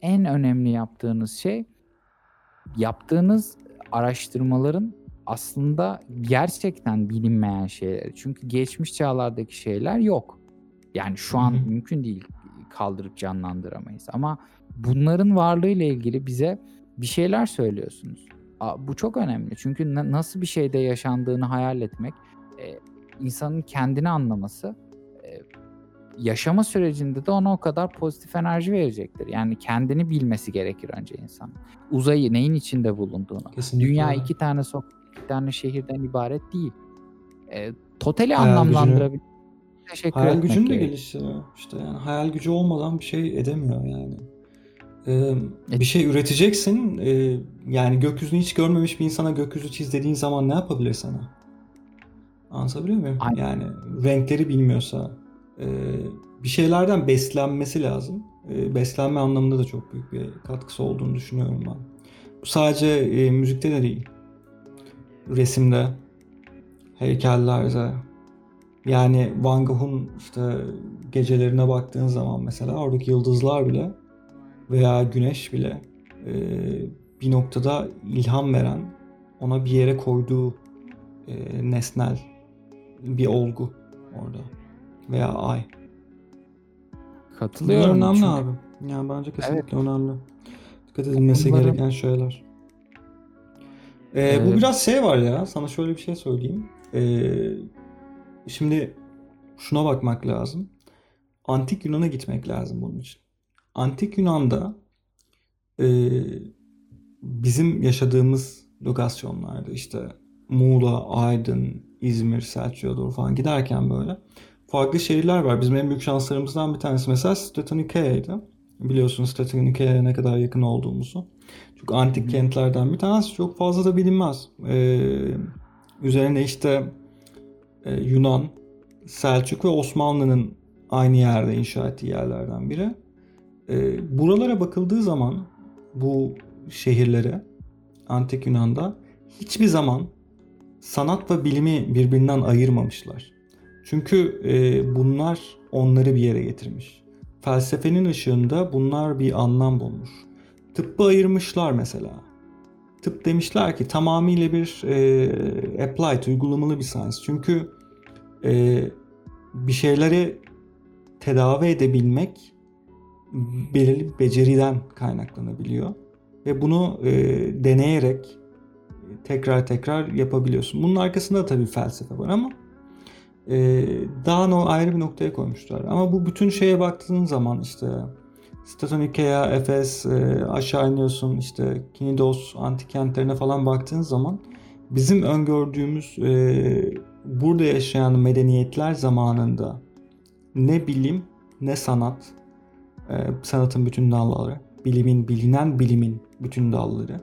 Speaker 2: en önemli yaptığınız şey yaptığınız araştırmaların aslında gerçekten bilinmeyen şeyleri. Çünkü geçmiş çağlardaki şeyler yok. Yani şu an
Speaker 1: Hı hı.
Speaker 2: mümkün değil kaldırıp canlandıramayız. Ama bunların varlığıyla ilgili bize bir şeyler söylüyorsunuz. Aa, Bu çok önemli. Çünkü na- nasıl bir şeyde yaşandığını hayal etmek, insanın kendini anlaması, yaşama sürecinde de ona o kadar pozitif enerji verecektir. Yani kendini bilmesi gerekir önce insan. Uzayı neyin içinde bulunduğunu.
Speaker 1: Kesinlikle
Speaker 2: Dünya iki tane sokak, iki tane şehirden ibaret değil. E, totali
Speaker 1: Hayal
Speaker 2: anlamlandırabilir. Teşekkür
Speaker 1: Hayal
Speaker 2: etmek
Speaker 1: gücün de geliştiriyor. İşte yani hayal gücü olmadan bir şey edemiyor yani. Ee, bir şey üreteceksin. ee, yani gökyüzünü hiç görmemiş bir insana gökyüzü çiz dediğin zaman ne yapabilir sana? Anlatabiliyor muyum?
Speaker 2: Aynen.
Speaker 1: Yani renkleri bilmiyorsa ee, bir şeylerden beslenmesi lazım. Ee, beslenme anlamında da çok büyük bir katkısı olduğunu düşünüyorum ben. Bu sadece ee, müzikte de değil. Resimde, heykellerde, yani Van Gogh'un işte gecelerine baktığın zaman mesela oradaki yıldızlar bile veya güneş bile e, bir noktada ilham veren, ona bir yere koyduğu e, nesnel bir olgu orada veya ay. Bunlar
Speaker 2: Katılıyorum.
Speaker 1: önemli
Speaker 2: çünkü
Speaker 1: abi. Yani bence kesinlikle önemli. Dikkat edilmesi
Speaker 2: Bunların-
Speaker 1: gereken şeyler. Ee, bu
Speaker 2: Ee,
Speaker 1: biraz şey var ya. Sana şöyle bir şey söyleyeyim. Ee, şimdi şuna bakmak lazım. Antik Yunan'a gitmek lazım bunun için. Antik Yunan'da e, bizim yaşadığımız lokasyonlarda işte Muğla, Aydın, İzmir, Selçuk'a doğru falan giderken böyle farklı şehirler var. Bizim en büyük şanslarımızdan bir tanesi mesela Statonikeya'ydı. Biliyorsunuz Statonikeya'ya ne kadar yakın olduğumuzu. Çok antik kentlerden bir tanesi. Çok fazla da bilinmez. Ee, üzerine işte e, Yunan, Selçuk ve Osmanlı'nın aynı yerde inşa ettiği yerlerden biri. Ee, buralara bakıldığı zaman bu şehirlere Antik Yunan'da hiçbir zaman sanat ve bilimi birbirinden ayırmamışlar. Çünkü e, bunlar onları bir yere getirmiş. Felsefenin ışığında bunlar bir anlam bulmuş. Tıbbı ayırmışlar mesela. Tıp demişler ki tamamıyla bir e, applied, uygulamalı bir science. Çünkü e, bir şeyleri tedavi edebilmek belirli bir beceriden kaynaklanabiliyor. Ve bunu e, deneyerek tekrar tekrar yapabiliyorsun. Bunun arkasında tabii felsefe var ama e, daha no ayrı bir noktaya koymuşlar. Ama bu bütün şeye baktığın zaman işte Statonikea, Efes, e, aşağı iniyorsun işte Knidos, antik kentlerine falan baktığın zaman bizim öngördüğümüz e, burada yaşayan medeniyetler zamanında ne bilim ne sanat, e, sanatın bütün dalları, bilimin, bilinen bilimin bütün dalları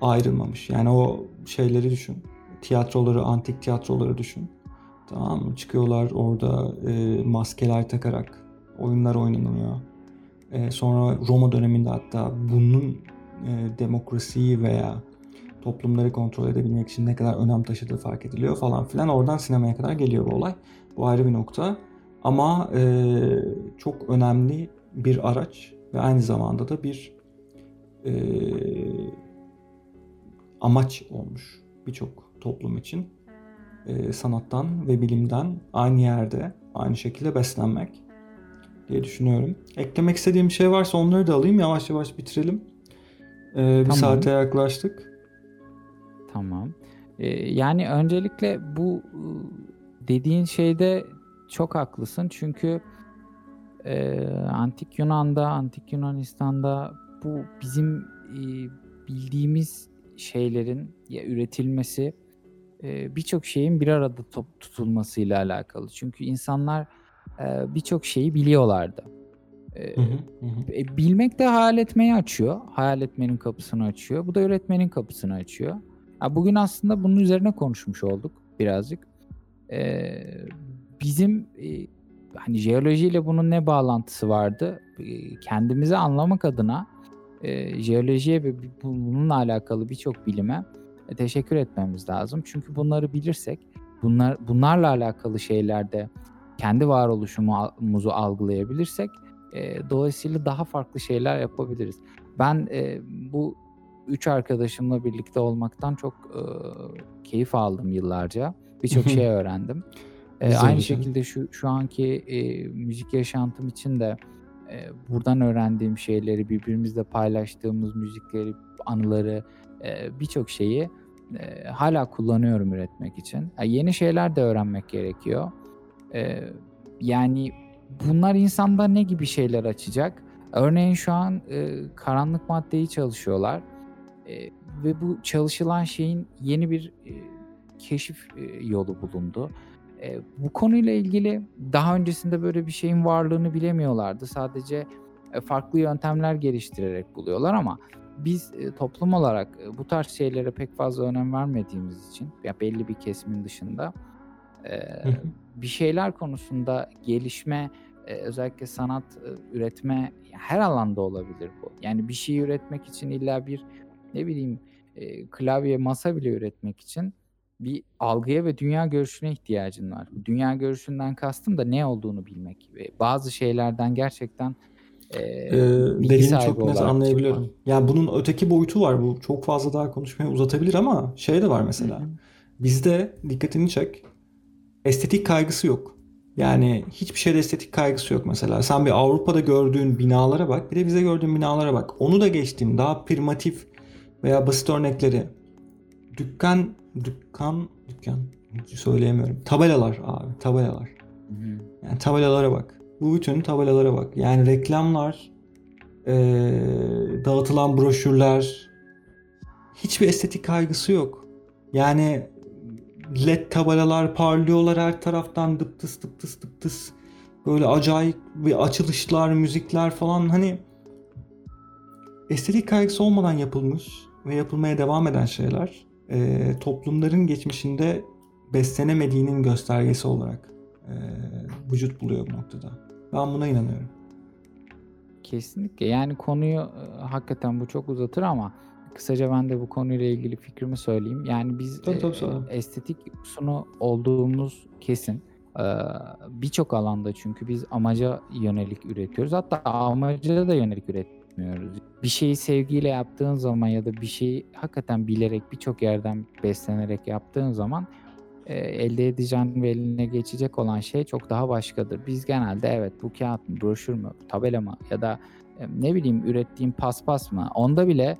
Speaker 1: ayrılmamış. Yani o şeyleri düşün. Tiyatroları, antik tiyatroları düşün. Tamam? Çıkıyorlar orada e, maskeler takarak oyunlar oynanıyor. E, sonra Roma döneminde hatta bunun e, demokrasiyi veya toplumları kontrol edebilmek için ne kadar önem taşıdığı fark ediliyor falan filan. Oradan sinemaya kadar geliyor bu olay. Bu ayrı bir nokta. Ama e, çok önemli bir araç ve aynı zamanda da bir e, amaç olmuş birçok toplum için. E, sanattan ve bilimden aynı yerde, aynı şekilde beslenmek diye düşünüyorum. Eklemek istediğim bir şey varsa onları da alayım. Yavaş yavaş bitirelim. E, bir
Speaker 2: Tamam.
Speaker 1: saate yaklaştık.
Speaker 2: Tamam. Ee, yani öncelikle bu ıı, dediğin şeyde çok haklısın. Çünkü e, Antik Yunan'da, Antik Yunanistan'da bu bizim e, bildiğimiz şeylerin ya üretilmesi, e, birçok şeyin bir arada top tutulmasıyla alakalı. Çünkü insanlar e, birçok şeyi biliyorlardı. E,
Speaker 1: Hı hı, hı
Speaker 2: e, bilmek de hayal etmeyi açıyor. Hayal etmenin kapısını açıyor. Bu da üretmenin kapısını açıyor. Bugün aslında bunun üzerine konuşmuş olduk birazcık. E, bizim e, hani jeolojiyle bunun ne bağlantısı vardı? E, kendimizi anlamak adına e, jeolojiye ve bu- bununla alakalı birçok bilime teşekkür etmemiz lazım. Çünkü bunları bilirsek, bunlar bunlarla alakalı şeylerde kendi varoluşumuzu algılayabilirsek e, dolayısıyla daha farklı şeyler yapabiliriz. Ben e, bu üç arkadaşımla birlikte olmaktan çok e, keyif aldım yıllarca. Birçok şey öğrendim. E,
Speaker 1: Güzel,
Speaker 2: aynı
Speaker 1: güzel.
Speaker 2: şekilde şu şu anki e, müzik yaşantım için de e, buradan öğrendiğim şeyleri, birbirimizle paylaştığımız müzikleri, anıları, e, birçok şeyi e, hala kullanıyorum üretmek için. Ha, yeni şeyler de öğrenmek gerekiyor. E, yani bunlar insanda ne gibi şeyler açacak? Örneğin şu an e, karanlık maddeyi çalışıyorlar E, ve bu çalışılan şeyin yeni bir e, keşif e, yolu bulundu. E, bu konuyla ilgili daha öncesinde böyle bir şeyin varlığını bilemiyorlardı. Sadece e, farklı yöntemler geliştirerek buluyorlar ama biz e, toplum olarak e, bu tarz şeylere pek fazla önem vermediğimiz için ya belli bir kesimin dışında e, bir şeyler konusunda gelişme e, özellikle sanat e, üretme her alanda olabilir bu. Yani bir şey üretmek için illa bir ne bileyim e, klavye masa bile üretmek için bir algıya ve dünya görüşüne ihtiyacın var. Dünya görüşünden kastım da ne olduğunu bilmek ve bazı şeylerden gerçekten e,
Speaker 1: Ee,
Speaker 2: bilgi
Speaker 1: dediğini
Speaker 2: sahibi
Speaker 1: çok net anlayabiliyorum.
Speaker 2: çıkmak.
Speaker 1: Yani bunun öteki boyutu var. Bu çok fazla daha konuşmayı uzatabilir ama şey de var mesela. Bizde dikkatini çek. Estetik kaygısı yok. Yani hiçbir şeyde estetik kaygısı yok mesela. Sen bir Avrupa'da gördüğün binalara bak, bir de bize gördüğün binalara bak. Onu da geçtim. Daha primitif veya basit örnekleri. Dükkan, dükkan, dükkan söyleyemiyorum. Tabelalar abi, tabelalar. Yani tabelalara bak. Bu bütün tabelalara bak. Yani reklamlar, eee, dağıtılan broşürler, hiçbir estetik kaygısı yok. Yani led tabelalar parlıyorlar her taraftan dıp tıs dıp tıs dıp tıs. Böyle acayip bir açılışlar, müzikler falan hani estetik kaygısı olmadan yapılmış ve yapılmaya devam eden şeyler eee, toplumların geçmişinde beslenemediğinin göstergesi olarak eee, vücut buluyor bu noktada. Ben buna inanıyorum.
Speaker 2: Kesinlikle. Yani konuyu e, hakikaten bu çok uzatır ama kısaca ben de bu konuyla ilgili fikrimi söyleyeyim. Yani biz
Speaker 1: Tabii, tabii,
Speaker 2: e, estetik sunu olduğumuz kesin. E, Birçok alanda çünkü biz amaca yönelik üretiyoruz. Hatta amaca da yönelik üretmiyoruz. Bir şeyi sevgiyle yaptığın zaman ya da bir şeyi hakikaten bilerek birçok yerden beslenerek yaptığın zaman e, elde edeceğin ve eline geçecek olan şey çok daha başkadır. Biz genelde evet bu kağıt mı, broşür mü, tabela mı ya da e, ne bileyim ürettiğim paspas mı onda bile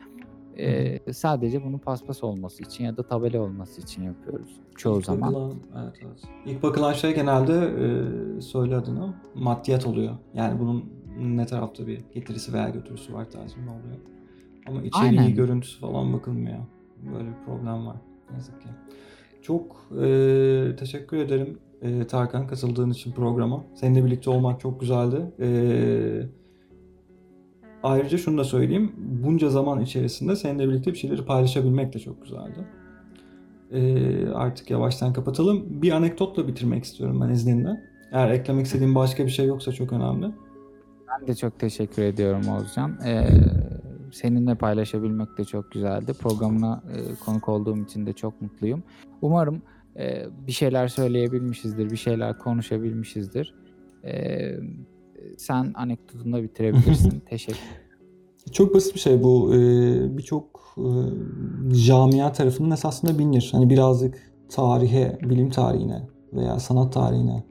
Speaker 2: e, sadece bunun paspas olması için ya da tabela olması için yapıyoruz çoğu
Speaker 1: İlk
Speaker 2: zaman.
Speaker 1: bakılan, evet, evet. İlk bakılan şey genelde e, söyle adını maddiyat oluyor. Yani bunun ne tarafta bir getirisi veya götürüsü var tarzında oluyor. Ama içeriği,
Speaker 2: Aynen.
Speaker 1: görüntüsü falan bakılmıyor. Böyle bir problem var. Yazık ki. Çok e, teşekkür ederim e, Tarkan katıldığın için programa. Seninle birlikte olmak çok güzeldi. E, ayrıca şunu da söyleyeyim. Bunca zaman içerisinde seninle birlikte bir şeyleri paylaşabilmek de çok güzeldi. Ee, artık yavaştan kapatalım. Bir anekdotla bitirmek istiyorum ben izninle. Eğer eklemek istediğim başka bir şey yoksa çok önemli.
Speaker 2: Ben de çok teşekkür ediyorum Oğuzcan. E, seninle paylaşabilmek de çok güzeldi. Programına e, konuk olduğum için de çok mutluyum. Umarım e, bir şeyler söyleyebilmişizdir, bir şeyler konuşabilmişizdir. E, sen anekdotunu da bitirebilirsin. Teşekkür
Speaker 1: Çok basit bir şey bu. Ee, Birçok e, camia tarafından esasında bilinir. Hani birazcık tarihe, bilim tarihine veya sanat tarihine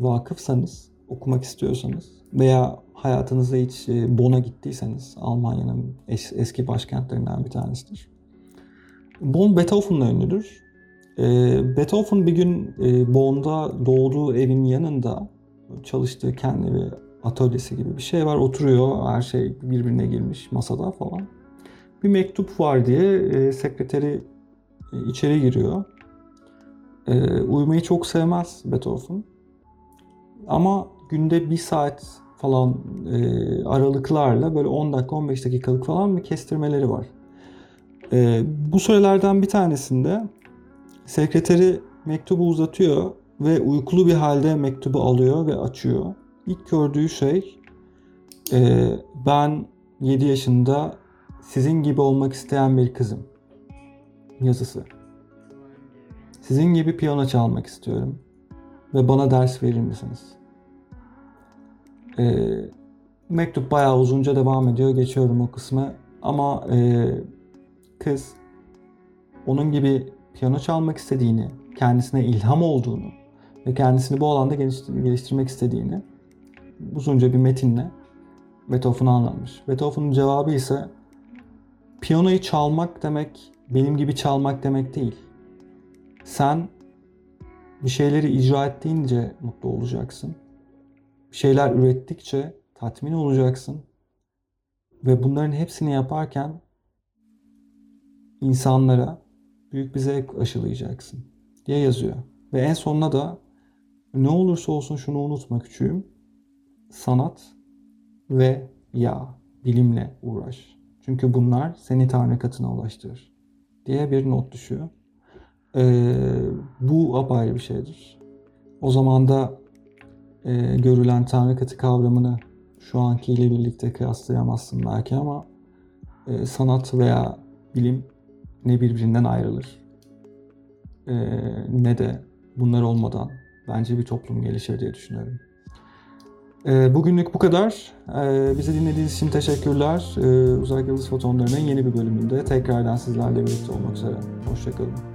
Speaker 1: vakıfsanız, okumak istiyorsanız veya hayatınızda hiç e, Bonn'a gittiyseniz Almanya'nın es- eski başkentlerinden bir tanesidir. Bonn Beethoven'la ünlüdür. Ee, Beethoven bir gün e, Bonn'da doğduğu evin yanında çalıştığı kendi bir atölyesi gibi bir şey var. Oturuyor, her şey birbirine girmiş masada falan. Bir mektup var diye e, sekreteri e, içeri giriyor. Ee, uyumayı çok sevmez Beethoven. Ama günde bir saat falan e, aralıklarla böyle 10 dakika 15 dakikalık falan bir kestirmeleri var. Ee, bu sürelerden bir tanesinde sekreteri mektubu uzatıyor ve uykulu bir halde mektubu alıyor ve açıyor. İlk gördüğü şey e, ben 7 yaşında sizin gibi olmak isteyen bir kızım yazısı. Sizin gibi piyano çalmak istiyorum ve bana ders verir misiniz? E, mektup bayağı uzunca devam ediyor. Geçiyorum o kısmı. Ama e, kız onun gibi piyano çalmak istediğini, kendisine ilham olduğunu ve kendisini bu alanda geliştirmek istediğini uzunca bir metinle Beethoven'a anlatmış. Beethoven'ın cevabı ise piyanoyu çalmak demek benim gibi çalmak demek değil. Sen bir şeyleri icra ettiğince mutlu olacaksın. Şeyler ürettikçe tatmin olacaksın. Ve bunların hepsini yaparken insanlara büyük bir zevk aşılayacaksın diye yazıyor. Ve en sonuna da ne olursa olsun şunu unutma küçüğüm. Sanat ve ya bilimle uğraş. Çünkü bunlar seni Tanrı katına ulaştırır diye bir not düşüyor. Ee, bu apayrı bir şeydir. O zaman da e, görülen Tanrı katı kavramını şu ankiyle birlikte kıyaslayamazsın belki ama e, sanat veya bilim ne birbirinden ayrılır e, ne de bunlar olmadan bence bir toplum gelişir diye düşünüyorum. E, bugünlük bu kadar. E, bizi dinlediğiniz için teşekkürler. E, Uzak Yıldız Fotonları'nın yeni bir bölümünde tekrardan sizlerle birlikte olmak üzere. Hoşçakalın.